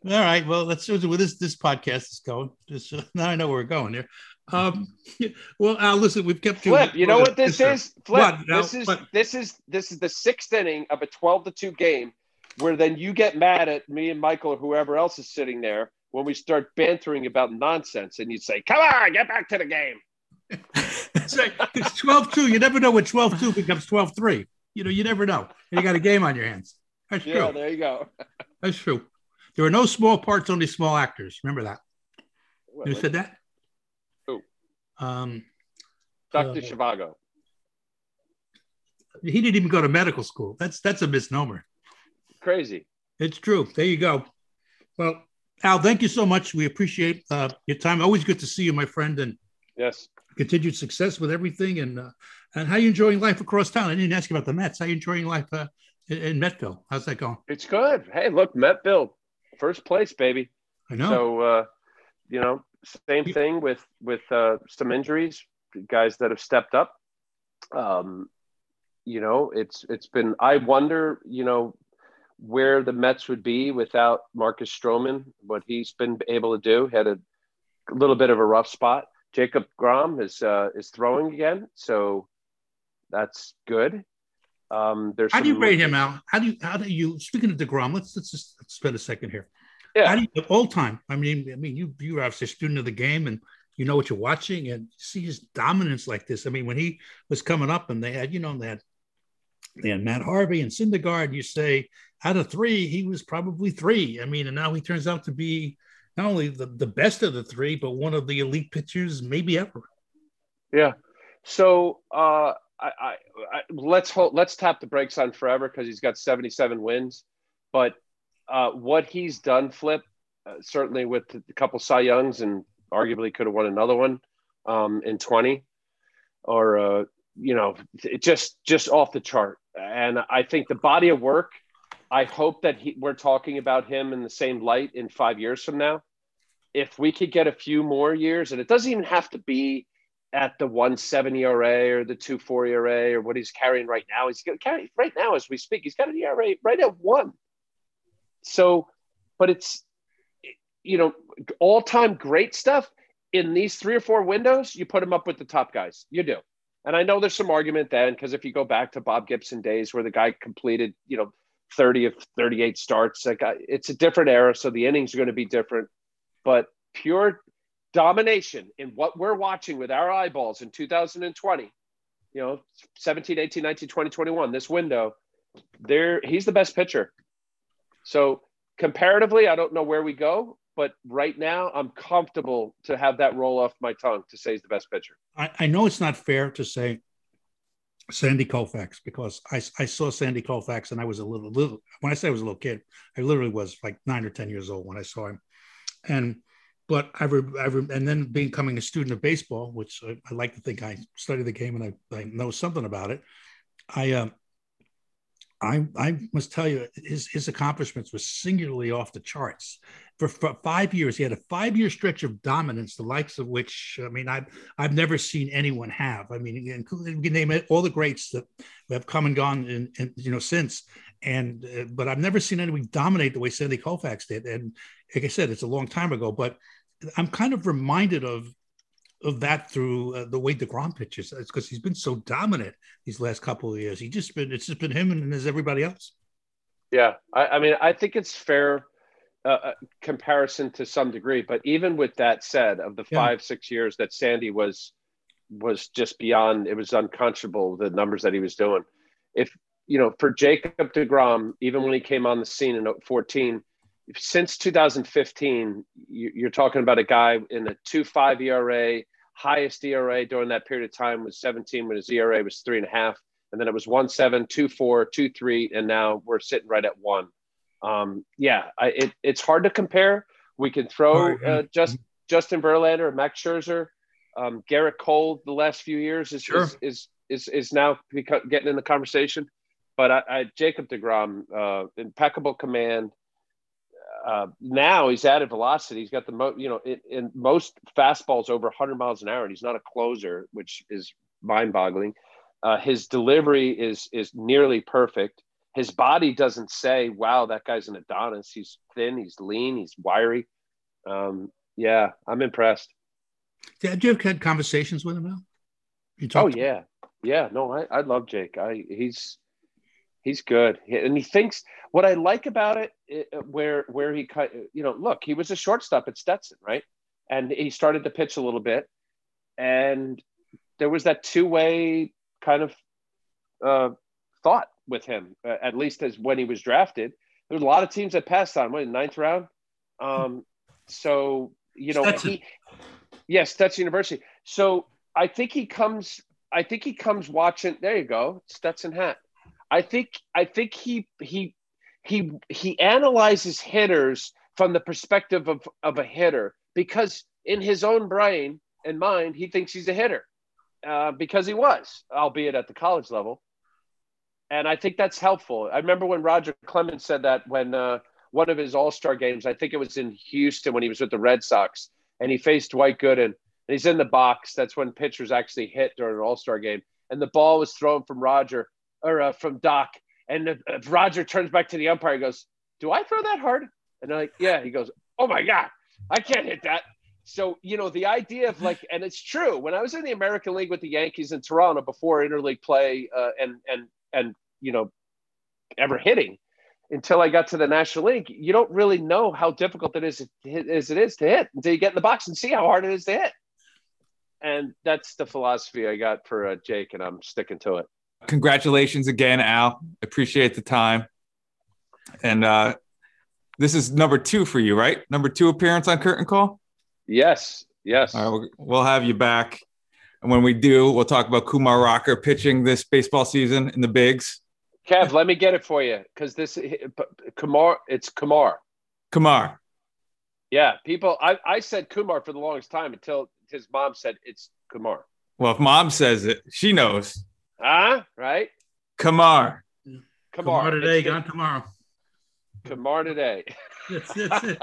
All right. Well, let's see where this this podcast is going. Just, <laughs> uh, now I know where we're going here. Um, <laughs> well, Al, listen, we've kept you. Flip, you know what this is? Flip, What? This is what? this is this is the sixth inning of a twelve to two game, where then you get mad at me and Michael or whoever else is sitting there when we start bantering about nonsense, and you say, "Come on, get back to the game." <laughs> It's 12 2. You never know when 12 2 becomes 12 3. You know, you never know. And you got a game on your hands. That's Yeah, true. there you go. That's true. There are no small parts, only small actors. Remember that. Well, You said that? Who? Um, Dr. uh, Zhivago. he didn't even go to medical school. That's that's a misnomer. Crazy. It's true. There you go. Well, Al, thank you so much. We appreciate uh, your time. Always good to see you, my friend, and Yes. continued success with everything. And uh, and how you enjoying life across town? I didn't ask you about the Mets. How you enjoying life uh, in, in Metville? How's that going? It's good. Hey, look, Metville, first place, baby. I know. So, uh, you know, same thing with with uh, some injuries, guys that have stepped up. Um, you know, it's it's been. I wonder, you know, where the Mets would be without Marcus Stroman. What he's been able to do had a little bit of a rough spot. Jacob Grom is uh, is throwing again, so that's good. Um, there's How do you rate him out? How do you how do you speaking of Degrom? Let's let's just spend a second here. Yeah. How do you all time? I mean, I mean, you you're obviously a student of the game and you know what you're watching and see his dominance like this. I mean, when he was coming up and they had, you know, they had they had Matt Harvey and Syndergaard, you say out of three, he was probably three. I mean, and now he turns out to be not only the, the best of the three, but one of the elite pitchers maybe ever. Yeah. So uh, I, I, let's hold, let's tap the brakes on forever because he's got 77 wins. But uh, what he's done, Flip, uh, certainly with a couple Cy Youngs and arguably could have won another one um, in 20, or uh, you know, it just just off the chart. And I think the body of work. I hope that he, we're talking about him in the same light in five years from now. If we could get a few more years, and it doesn't even have to be at the 170 ERA or the 240 ERA or what he's carrying right now. He's going to carry right now as we speak. He's got an ERA right at one. So, but it's you know all time great stuff in these three or four windows. You put him up with the top guys. You do. And I know there's some argument then because if you go back to Bob Gibson days where the guy completed you know 30 of 38 starts, like it's a different era, so the innings are going to be different. But pure domination in what we're watching with our eyeballs in 2020 you know 17 18 19 20 21 this window there he's the best pitcher. So comparatively i don't know where we go but right now i'm comfortable to have that roll off my tongue to say he's the best pitcher. I, I know it's not fair to say Sandy Koufax because I, I saw Sandy Koufax and I was a little little when I say I was a little kid, I literally was like nine or ten years old when I saw him, and but I, re, I re, and then becoming a student of baseball, which I, I like to think I study the game and I, I know something about it. I um I I must tell you his his accomplishments were singularly off the charts. For, for five years, he had a five year stretch of dominance, the likes of which I mean I've I've never seen anyone have. I mean, we can name it all the greats that have come and gone, and you know since. and uh, but I've never seen anyone dominate the way Sandy Koufax did. And like I said, it's a long time ago, but I'm kind of reminded of of that through uh, the way Degrom pitches. It's because he's been so dominant these last couple of years. He just been it's just been him and as everybody else. Yeah, I, I mean, I think it's fair uh, uh, comparison to some degree, but even with that said, of the Yeah. five six years that Sandy was was just beyond, it was unconscionable the numbers that he was doing. If you know, for Jacob Degrom, even when he came on the scene in 14, since 2015, you, you're talking about a guy in a two five ERA, highest ERA during that period of time was 17 when his ERA was three and a half, and then it was one seven, two four, two three, and now we're sitting right at one. Um, yeah, I, it, it's hard to compare. We can throw uh, just Justin Verlander, Max Scherzer, um, Gerrit Cole. The last few years is Sure. is, is is is now getting in the conversation. But I, I Jacob Degrom, uh, impeccable command. Uh, now he's added velocity. He's got the mo- you know in, in most fastballs over 100 miles an hour, and he's not a closer, which is mind-boggling. Uh, his delivery is is nearly perfect. His body doesn't say, "Wow, that guy's an Adonis." He's thin, he's lean, he's wiry. Um, yeah, I'm impressed. Did you have had conversations with him now? You Oh yeah, yeah. No, I, I love Jake. I he's he's good, and he thinks. What I like about it, it, where where he cut, you know, look, he was a shortstop at Stetson, right? And he started to pitch a little bit, and there was that two way kind of uh, thought with him, uh, at least as when he was drafted. There was a lot of teams that passed on him, what, in the ninth round. Um, so you know, Stetson. he, yes, Stetson University. So I think he comes. I think he comes watching. There you go, Stetson hat. I think. I think he he he he analyzes hitters from the perspective of of a hitter because in his own brain and mind he thinks he's a hitter uh, because he was, albeit at the college level. And I think that's helpful. I remember when Roger Clemens said that when uh, one of his All Star games, I think it was in Houston when he was with the Red Sox, and he faced Dwight Gooden, and he's in the box. That's when pitchers actually hit during an All Star game, and the ball was thrown from Roger or uh, from Doc, and uh, Roger turns back to the umpire and goes, "Do I throw that hard?" And they're like, "Yeah." He goes, "Oh my god, I can't hit that." So you know the idea of like, and it's true. When I was in the American League with the Yankees in Toronto before interleague play uh, and and and you know ever hitting, until I got to the National League, you don't really know how difficult it is to hit, as it is to hit until you get in the box and see how hard it is to hit. And that's the philosophy I got for uh, Jake, and I'm sticking to it. Congratulations again, Al. Appreciate the time. And uh, this is number two for you, right? Number two appearance on Curtain Call. Yes, yes. All right, we'll, have you back. And when we do, we'll talk about Kumar Rocker pitching this baseball season in the bigs. Kev, let me get it for you because this Kumar, it's Kumar. Kumar. Yeah, people. I, I said Kumar for the longest time until his mom said it's Kumar. Well, if mom says it, she knows. Ah, right? Kumar. Kumar, Tomorrow today, It's the- gone tomorrow. Kumar today. That's, that's it.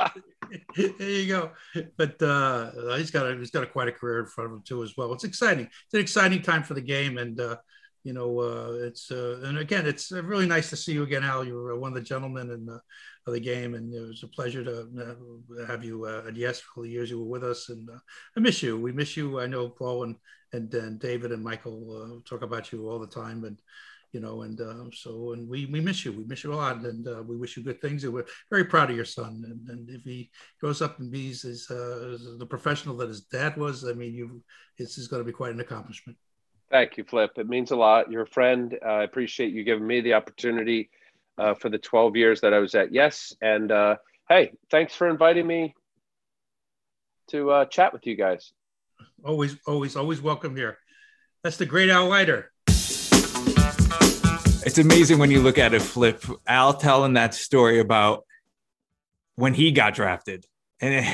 <laughs> there you go. But uh, he's got a, he's got a quite a career in front of him too as well. It's exciting. It's an exciting time for the game, and uh, you know, uh, it's uh, and again, it's uh, really nice to see you again, Al. You were one of the gentlemen in the, of the game, and it was a pleasure to uh, have you. Uh, and yes, for the years you were with us, and uh, I miss you. We miss you. I know Paul and and, then David and Michael uh, talk about you all the time, and you know, and uh, so and we we miss you. We miss you a lot, and uh, we wish you good things. And we're very proud of your son. And, and if he grows up and be uh, the professional that his dad was, I mean, you this is going to be quite an accomplishment. Thank you, Flip. It means a lot. You're a friend. I appreciate you giving me the opportunity uh, for the 12 years that I was at Yes. And uh, hey, thanks for inviting me to chat with you guys. Always, always, always welcome here. That's the great Al Leiter. It's amazing when you look at it, Flip. Al telling that story about when he got drafted, and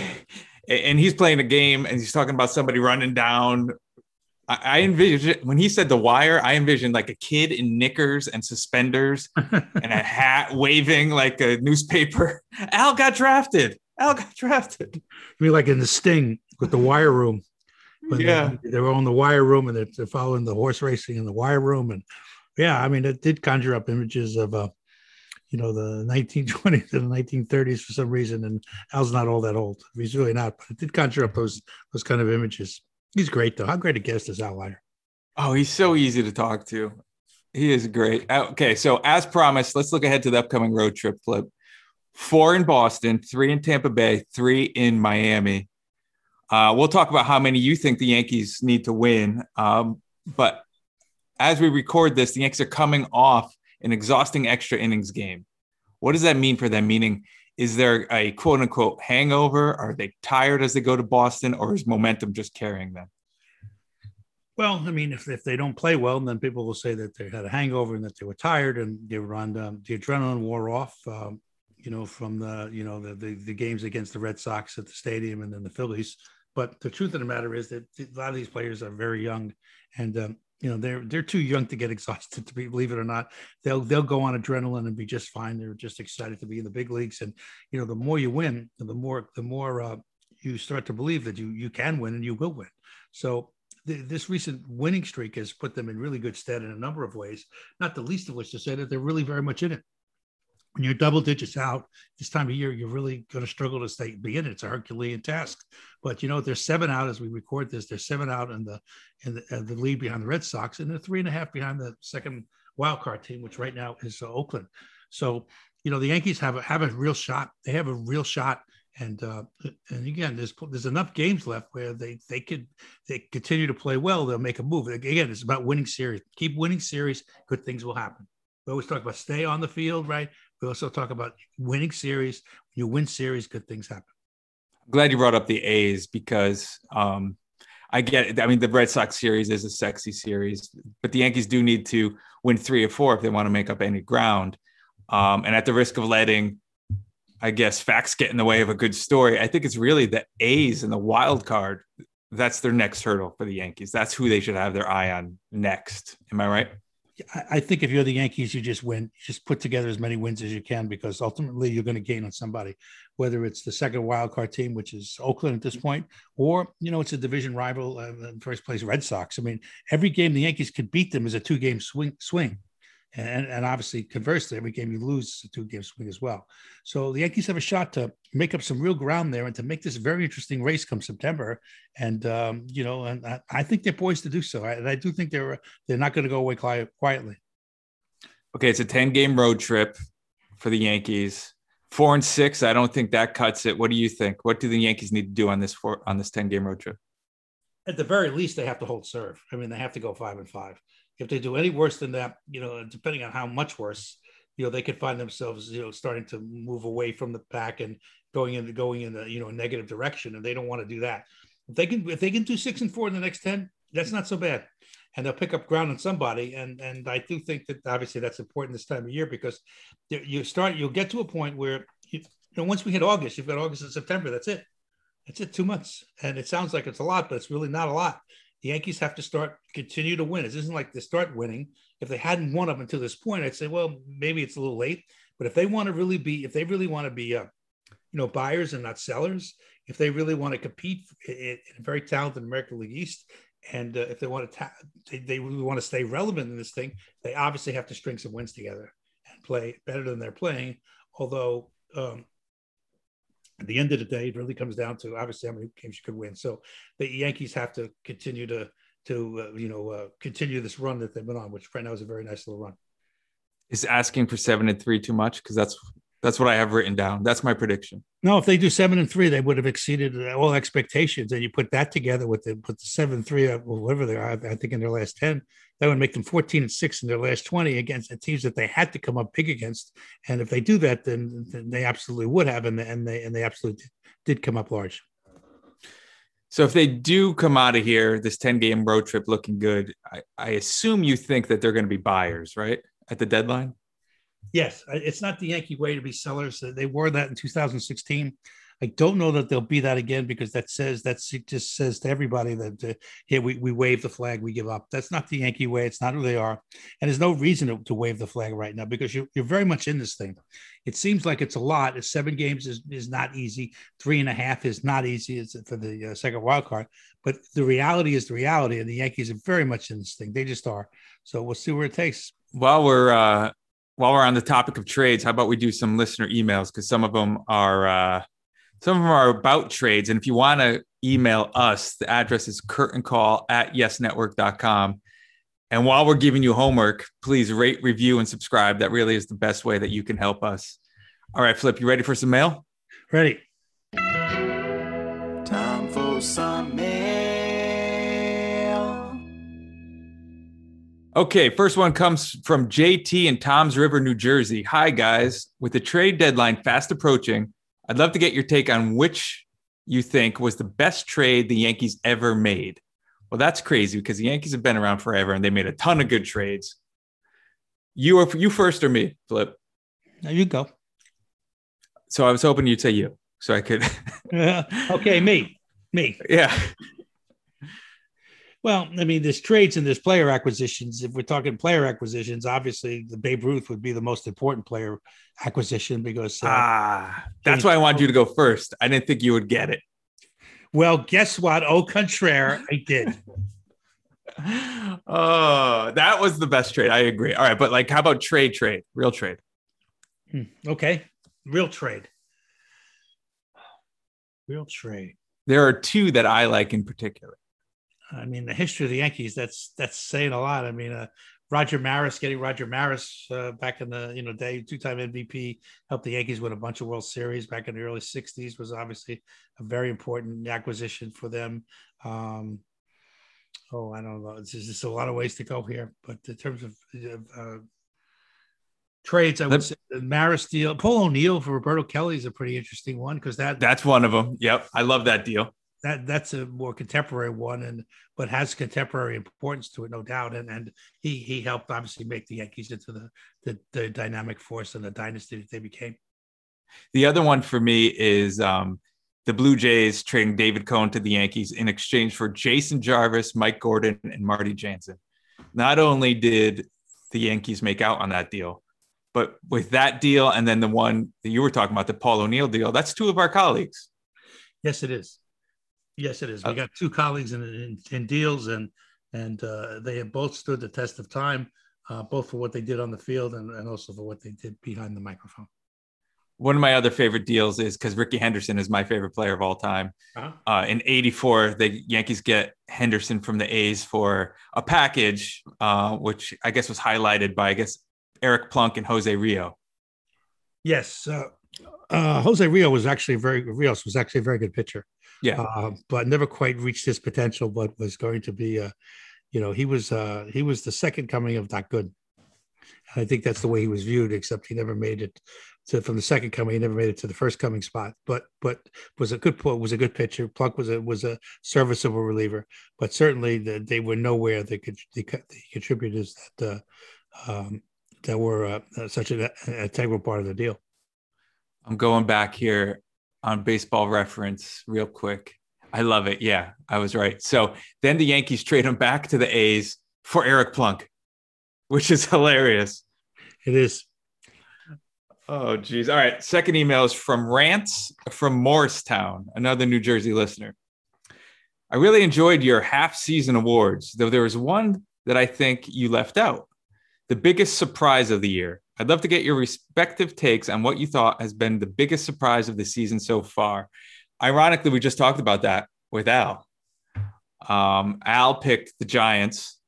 and he's playing a game, and he's talking about somebody running down. I, I envision when he said the wire, I envisioned like a kid in knickers and suspenders <laughs> and a hat waving like a newspaper. <laughs> Al got drafted. Al got drafted. I mean, like in the Sting with the Wire Room. Yeah. they, they were on the Wire Room and they're, they're following the horse racing in the Wire Room, and yeah, I mean, it did conjure up images of, uh, you know, the 1920s <laughs> and the 1930s for some reason. And Al's not all that old. He's really not, but it did conjure up those those kind of images. He's great though. How great a guest is Al Leiter? Oh, he's so easy to talk to. He is great. Okay, so as promised, let's look ahead to the upcoming road trip flip. Four in Boston, three in Tampa Bay, three in Miami. Uh, we'll talk about how many you think the Yankees need to win. Um, but as we record this, the Yankees are coming off an exhausting extra innings game. What does that mean for them? Meaning, is there a quote unquote hangover? Are they tired as they go to Boston, or is momentum just carrying them? Well, I mean, if, if they don't play well, then people will say that they had a hangover and that they were tired and they were on the adrenaline wore off, um, you know, from the, you know, the, the, the, games against the Red Sox at the stadium and then the Phillies. But the truth of the matter is that a lot of these players are very young and, um, you know, they're, they're too young to get <laughs> exhausted to be, believe it or not, they'll, they'll go on adrenaline and be just fine. They're just excited to be in the big leagues. And, you know, the more you win, the more, the more, uh, you start to believe that you, you can win and you will win. So this recent winning streak has put them in really good stead in a number of ways, not the least of which to say that they're really very much in it. When you're double digits out this time of year, you're really going to struggle to stay be in it. It's a Herculean task. But you know, there's seven out as we record this. There's seven out in the in the, uh, the lead behind the Red Sox, and they're three and a half behind the second wild card team, which right now is uh, Oakland. So you know, the Yankees have a, have a real shot. They have a real shot and uh, and again, there's there's enough games left where they they could they continue to play well. They'll make a move. Again, it's about winning series. Keep winning series. Good things will happen. We always talk about stay on the field, right? We also talk about winning series. When you win series, good things happen. I'm glad you brought up the A's because um, I get it. I mean, the Red Sox series is a sexy series, but the Yankees do need to win three or four if they want to make up any ground. Um, and at the risk of letting I guess facts get in the way of a good story. I think it's really the A's and the wild card. That's their next hurdle for the Yankees. That's who they should have their eye on next. Am I right? I think if you're the Yankees, you just win. Just put together as many wins as you can because ultimately you're going to gain on somebody, whether it's the second wild card team, which is Oakland at this point, or you know it's a division rival, uh, in first place Red Sox. I mean, every game the Yankees could beat them is a two game swing. Swing and, and obviously, conversely, every game you lose is a two game swing as well. So the Yankees have a shot to make up some real ground there and to make this a very interesting race come September. And, um, you know, and I, I, think they're poised to do so. I, and I do think they're, they're not going to go away quiet, quietly. Okay. It's a 10 game road trip for the Yankees. Four and six. I don't think that cuts it. What do you think? What do the Yankees need to do on this four, on this 10 game road trip? At the very least, they have to hold serve. I mean, they have to go five and five if they do any worse than that, you know, depending on how much worse, you know, they could find themselves, you know, starting to move away from the pack and going into going in the, you know, negative direction. And they don't want to do that. If they can, if they can do six and four in the next 10, that's not so bad. And they'll pick up ground on somebody. And and I do think that obviously that's important this time of year because you start, you'll get to a point where you, you know, once we hit August, you've got August and September, that's it. That's it, two months. And it sounds like it's a lot, but it's really not a lot the Yankees have to start continue to win. It isn't like they start winning. If they hadn't won up until this point, I'd say, well, maybe it's a little late. But if they want to really be, if they really want to be, uh, you know, buyers and not sellers, if they really want to compete in, a very talented American League East, and uh, if they want to, ta- they, they really want to stay relevant in this thing, they obviously have to string some wins together and play better than they're playing. Although um, at the end of the day, it really comes down to obviously how many games you could win. So the Yankees have to continue to to uh, you know uh, continue this run that they've been on, which right now is a very nice little run. Is asking for seven and three too much? Because that's that's what I have written down. That's my prediction. No, if they do seven and three, they would have exceeded all expectations. And you put that together with the put the seven three, or uh, whatever they are, I think in their last ten, that would make them fourteen and six in their last twenty against the teams that they had to come up big against. And if they do that, then, then they absolutely would have, and, and they and they absolutely did come up large. So if they do come out of here, this ten game road trip looking good, I, I assume you think that they're going to be buyers, right, at the deadline. Yes, it's not the Yankee way to be sellers. They were that in 2016. I don't know that they'll be that again because that says that just says to everybody that uh, here we, we wave the flag, we give up. That's not the Yankee way. It's not who they are, and there's no reason to, to wave the flag right now because you're, you're very much in this thing. It seems like it's a lot. It's seven games is, is not easy. Three and a half is not easy for the uh, second wild card. But the reality is the reality, and the Yankees are very much in this thing. They just are. So we'll see where it takes. While we're uh, while we're on the topic of trades, how about we do some listener emails because some of them are uh, some of them are about trades. And if you want to email us, the address is curtaincall at yesnetwork.com. And while we're giving you homework, please rate, review, and subscribe. That really is the best way that you can help us. All right, Flip, you ready for some mail? Ready. Time for some Okay, first one comes from JT in Tom's River, New Jersey. Hi, guys. With the trade deadline fast approaching, I'd love to get your take on which you think was the best trade the Yankees ever made. Well, that's crazy because the Yankees have been around forever and they made a ton of good trades. You are you first or me, Flip? There you go. So I was hoping you'd say you, so I could. yeah. <laughs> okay, me, me. yeah. Well, I mean, there's trades and there's player acquisitions. If we're talking player acquisitions, obviously the Babe Ruth would be the most important player acquisition because. Uh, ah, that's why I wanted you to go first. I didn't think you would get it. Well, guess what? Au contraire, I did. <laughs> oh, that was the best trade. I agree. All right, but like, how about trade? Trade, real trade. Hmm, okay, real trade. Real trade. There are two that I like in particular. I mean, the history of the Yankees, that's that's saying a lot. I mean, uh, Roger Maris, getting Roger Maris uh, back in the you know day, two-time MVP, helped the Yankees win a bunch of World Series back in the early '60s. Was obviously a very important acquisition for them. Um, oh, I don't know. There's just a lot of ways to go here, but in terms of uh, trades, I would say the Maris deal, Paul O'Neill for Roberto Kelly is a pretty interesting one because that that's one of them. Yep, I love that deal that that's a more contemporary one and but has contemporary importance to it no doubt. And and he he helped obviously make the yankees into the the, the dynamic force and the dynasty that they became. The other one for me is um the blue jays trading david cone to the yankees in exchange for jason jarvis mike gordon and marty janzen. Not only did the yankees make out on that deal but with that deal and then the one that you were talking about the paul o'neill deal that's two of our colleagues. Yes it is Yes, it is. We uh, got two colleagues in, in, in deals, and and uh, they have both stood the test of time, uh, both for what they did on the field and, and also for what they did behind the microphone. One of my other favorite deals is because Rickey Henderson is my favorite player of all time. Uh-huh. Uh, in '84, the Yankees get Henderson from the A's for a package, uh, which I guess was highlighted by I guess Eric Plunk and Jose Rijo. Yes, uh, Jose Rijo was actually very Rijo was actually a very good pitcher. Yeah. Uh, but never quite reached his potential, but was going to be, uh, you know, he was uh, he was the second coming of Doc Gooden. And I think that's the way he was viewed, except he never made it to from the second coming. He never made it to the first coming spot. But but was a good was a good pitcher. Plunk was a was a serviceable reliever. But certainly the, they were nowhere. They could the, the contributors that uh, um, that were uh, such an integral part of the deal. I'm going back here on baseball reference real quick. I love it. Yeah, I was right. So then the Yankees trade him back to the A's for Eric Plunk, which is hilarious. It is. Oh, geez. All right. Second email is from Rants from Morristown, another New Jersey listener. I really enjoyed your half season awards, though there was one that I think you left out the biggest surprise of the year. I'd love to get your respective takes on what you thought has been the biggest surprise of the season so far. Ironically, we just talked about that with Al. Um, Al picked the Giants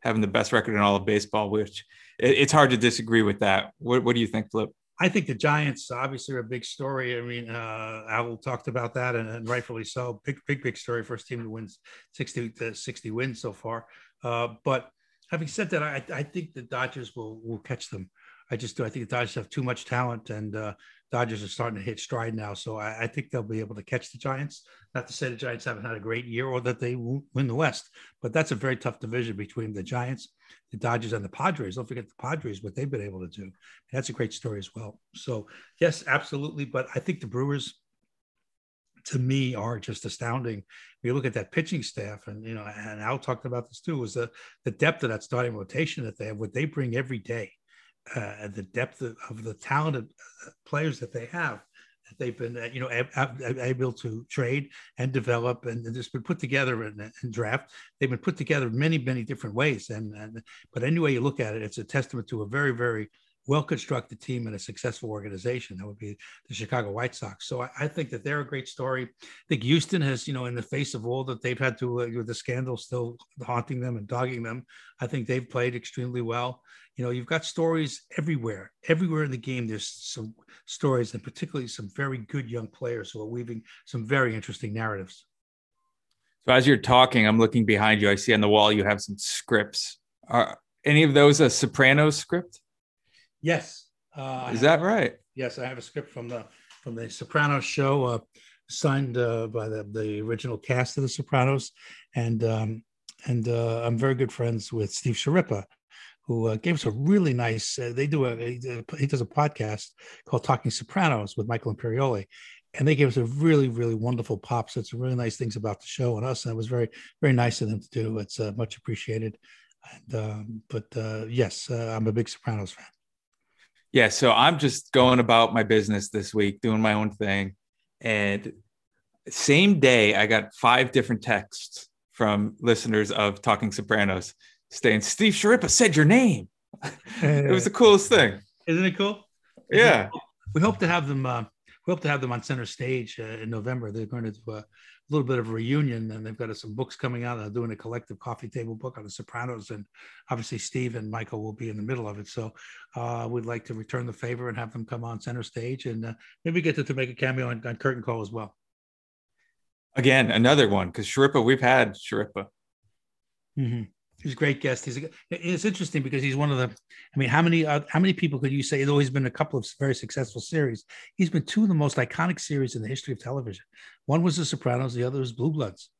having the best record in all of baseball, which it, it's hard to disagree with that. What, what do you think, Flip? I think the Giants obviously are a big story. I mean, uh, Al talked about that, and, and, rightfully so. Big, big, big story. First team to win 60 to 60 wins so far. Uh, but having said that, I, I think the Dodgers will will catch them. I just do. I think the Dodgers have too much talent, and uh, Dodgers are starting to hit stride now. So I, I, think they'll be able to catch the Giants. Not to say the Giants haven't had a great year or that they won't win the West, but that's a very tough division between the Giants, the Dodgers, and the Padres. Don't forget the Padres, what they've been able to do. That's a great story as well. So yes, absolutely. But I think the Brewers, to me, are just astounding. You look at that pitching staff, and you know, and Al talked about this too, was the the depth of that starting rotation that they have, what they bring every day uh, the depth of, of, the talented uh, players that they have that they've been uh, you know able to trade and develop and just been put together in and, draft they've been put together many many different ways and, and but anyway you look at it it's a testament to a very very well constructed team and a successful organization. That would be the Chicago White Sox. So I, I, think that they're a great story. I think Houston has, you know, in the face of all that they've had to, uh, with the scandal still haunting them and dogging them, I think they've played extremely well. You know, you've got stories everywhere, everywhere in the game. There's some stories, and particularly some very good young players who are weaving some very interesting narratives. So as you're talking, I'm looking behind you. I see on the wall you have some scripts. Are any of those a Sopranos script? Yes. Uh, Is that right? Yes, I have a script from the from the Sopranos show, uh, signed uh, by the, the original cast of the Sopranos, and um, and uh, I'm very good friends with Steve Schirripa, who uh, gave us a really nice. Uh, they do a he does a podcast called Talking Sopranos with Michael Imperioli, and they gave us a really really wonderful pop. So it's really nice things about the show and us, and it was very very nice of them to do. It's uh, much appreciated. And um, but uh, yes, uh, I'm a big Sopranos fan. Yeah, so I'm just going about my business this week, doing my own thing, and same day I got five different texts from listeners of Talking Sopranos saying Steve Schirripa said your name. <laughs> it was the coolest thing. Isn't it cool? Yeah. We hope to have them. Uh, we hope to have them on center stage uh, in November. They're going to do a little bit of a reunion, and they've got some books coming out. They're doing a collective coffee table book on the Sopranos, and obviously Steve and Michael will be in the middle of it. So uh, we'd like to return the favor and have them come on center stage, and uh, maybe get to, to make a cameo on, on Curtain Call as well. Again, another one because Schirripa, we've had Schirripa. Mm-hmm. He's a great guest. He's a, it's interesting because he's one of the. I mean, how many uh, how many people could you say? Though he's been a couple of very successful series, he's been two of the most iconic series in the history of television. One was The Sopranos, the other was Blue Bloods.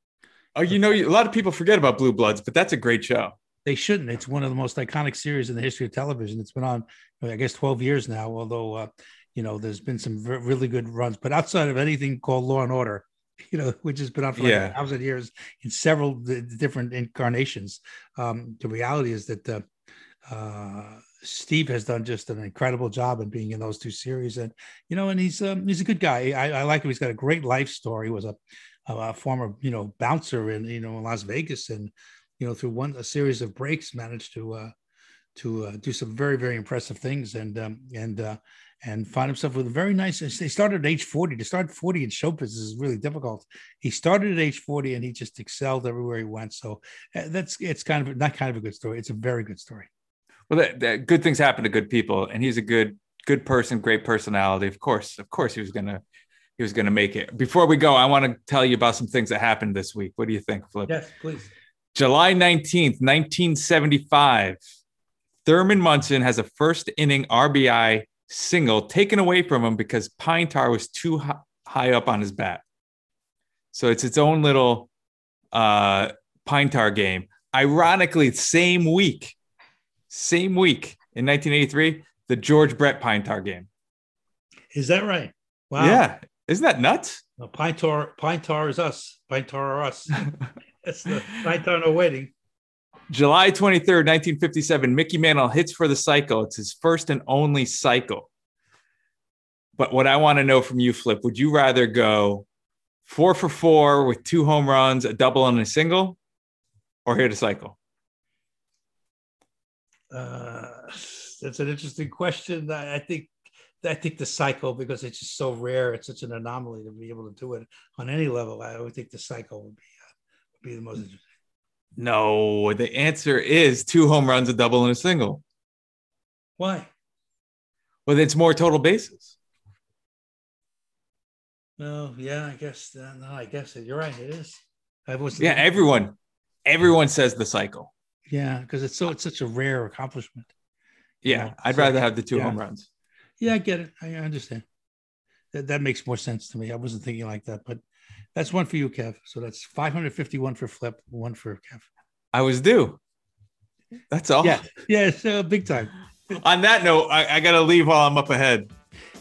Oh, you know, a lot of people forget about Blue Bloods, but that's a great show. They shouldn't. It's one of the most iconic series in the history of television. It's been on, I guess, twelve years now. Although, uh, you know, there's been some really good runs, but outside of anything called Law and Order, you know, which has been on for like yeah. a thousand years in several different incarnations. Um, the reality is that uh, uh, Steve has done just an incredible job in being in those two series, and you know, and he's um, he's a good guy. I, I, like him. He's got a great life story. He was a, a former you know bouncer in you know in Las Vegas, and you know through one a series of breaks managed to uh, to uh, do some very very impressive things, and um, and uh, and find himself with a very nice. They started at age 40. To start 40 in show business is really difficult. He started at age 40 and he just excelled everywhere he went. So uh, that's it's kind of not kind of a good story. It's a very good story. Well, that, that good things happen to good people, and he's a good good person, great personality. Of course, of course, he was gonna he was gonna make it. Before we go, I want to tell you about some things that happened this week. What do you think, Flip? Yes, please. July 19th, 1975. Thurman Munson has a first inning RBI single taken away from him because Pine Tar was too high up on his bat. So it's its own little uh, Pine Tar game. Ironically, same week, same week in 1983, the George Brett Pine Tar game. Is that right? Wow. Yeah. Isn't that nuts? Well, Pine Tar, Pine Tar is us. Pine Tar are us. <laughs> That's the Pine Tar no waiting. July 23rd, 1957, Mickey Mantle hits for the cycle. It's his first and only cycle. But what I want to know from you, Flip, would you rather go four for four with two home runs, a double, and a single, or hit a cycle? Uh, that's an interesting question. I think I think the cycle because it's just so rare. It's such an anomaly to be able to do it on any level. I would think the cycle would be uh, would be the most interesting. No, the answer is two home runs, a double, and a single. Why? Well, it's more total bases. No, yeah, I guess. Uh, no, I guess you're right. It is. I was. Yeah, everyone, everyone says the cycle. Yeah, because it's so it's such a rare accomplishment. Yeah, you know? I'd so, rather have the two yeah. home runs. Yeah, I get it. I understand. That that makes more sense to me. I wasn't thinking like that, but that's one for you, Kev. So that's 551 for Flip, one for Kev. I was due. That's all. Yeah, yeah, uh, big time. On that note, I, I got to leave while I'm up ahead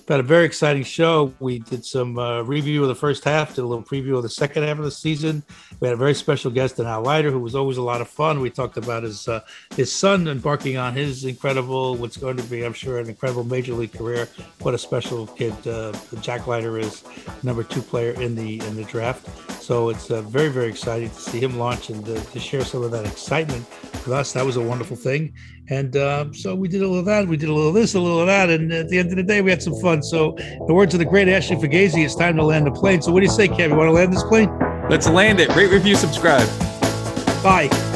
had a very exciting show. We did some uh, review of the first half, did a little preview of the second half of the season. We had a very special guest Al Leiter, who was always a lot of fun. We talked about his uh, his son embarking on his incredible, what's going to be, I'm sure, an incredible major league career. What a special kid uh, Jack Leiter is, number two player in the in the draft. So it's uh, very, very exciting to see him launch and uh, to share some of that excitement with us. That was a wonderful thing. And uh, so we did a little of that, we did a little of this, a little of that. And at the end of the day, we had some fun. So, the words of the great Ashley Fugazi, it's time to land the plane. So, what do you say, Kevin? You want to land this plane? Let's land it. Rate, review, subscribe. Bye.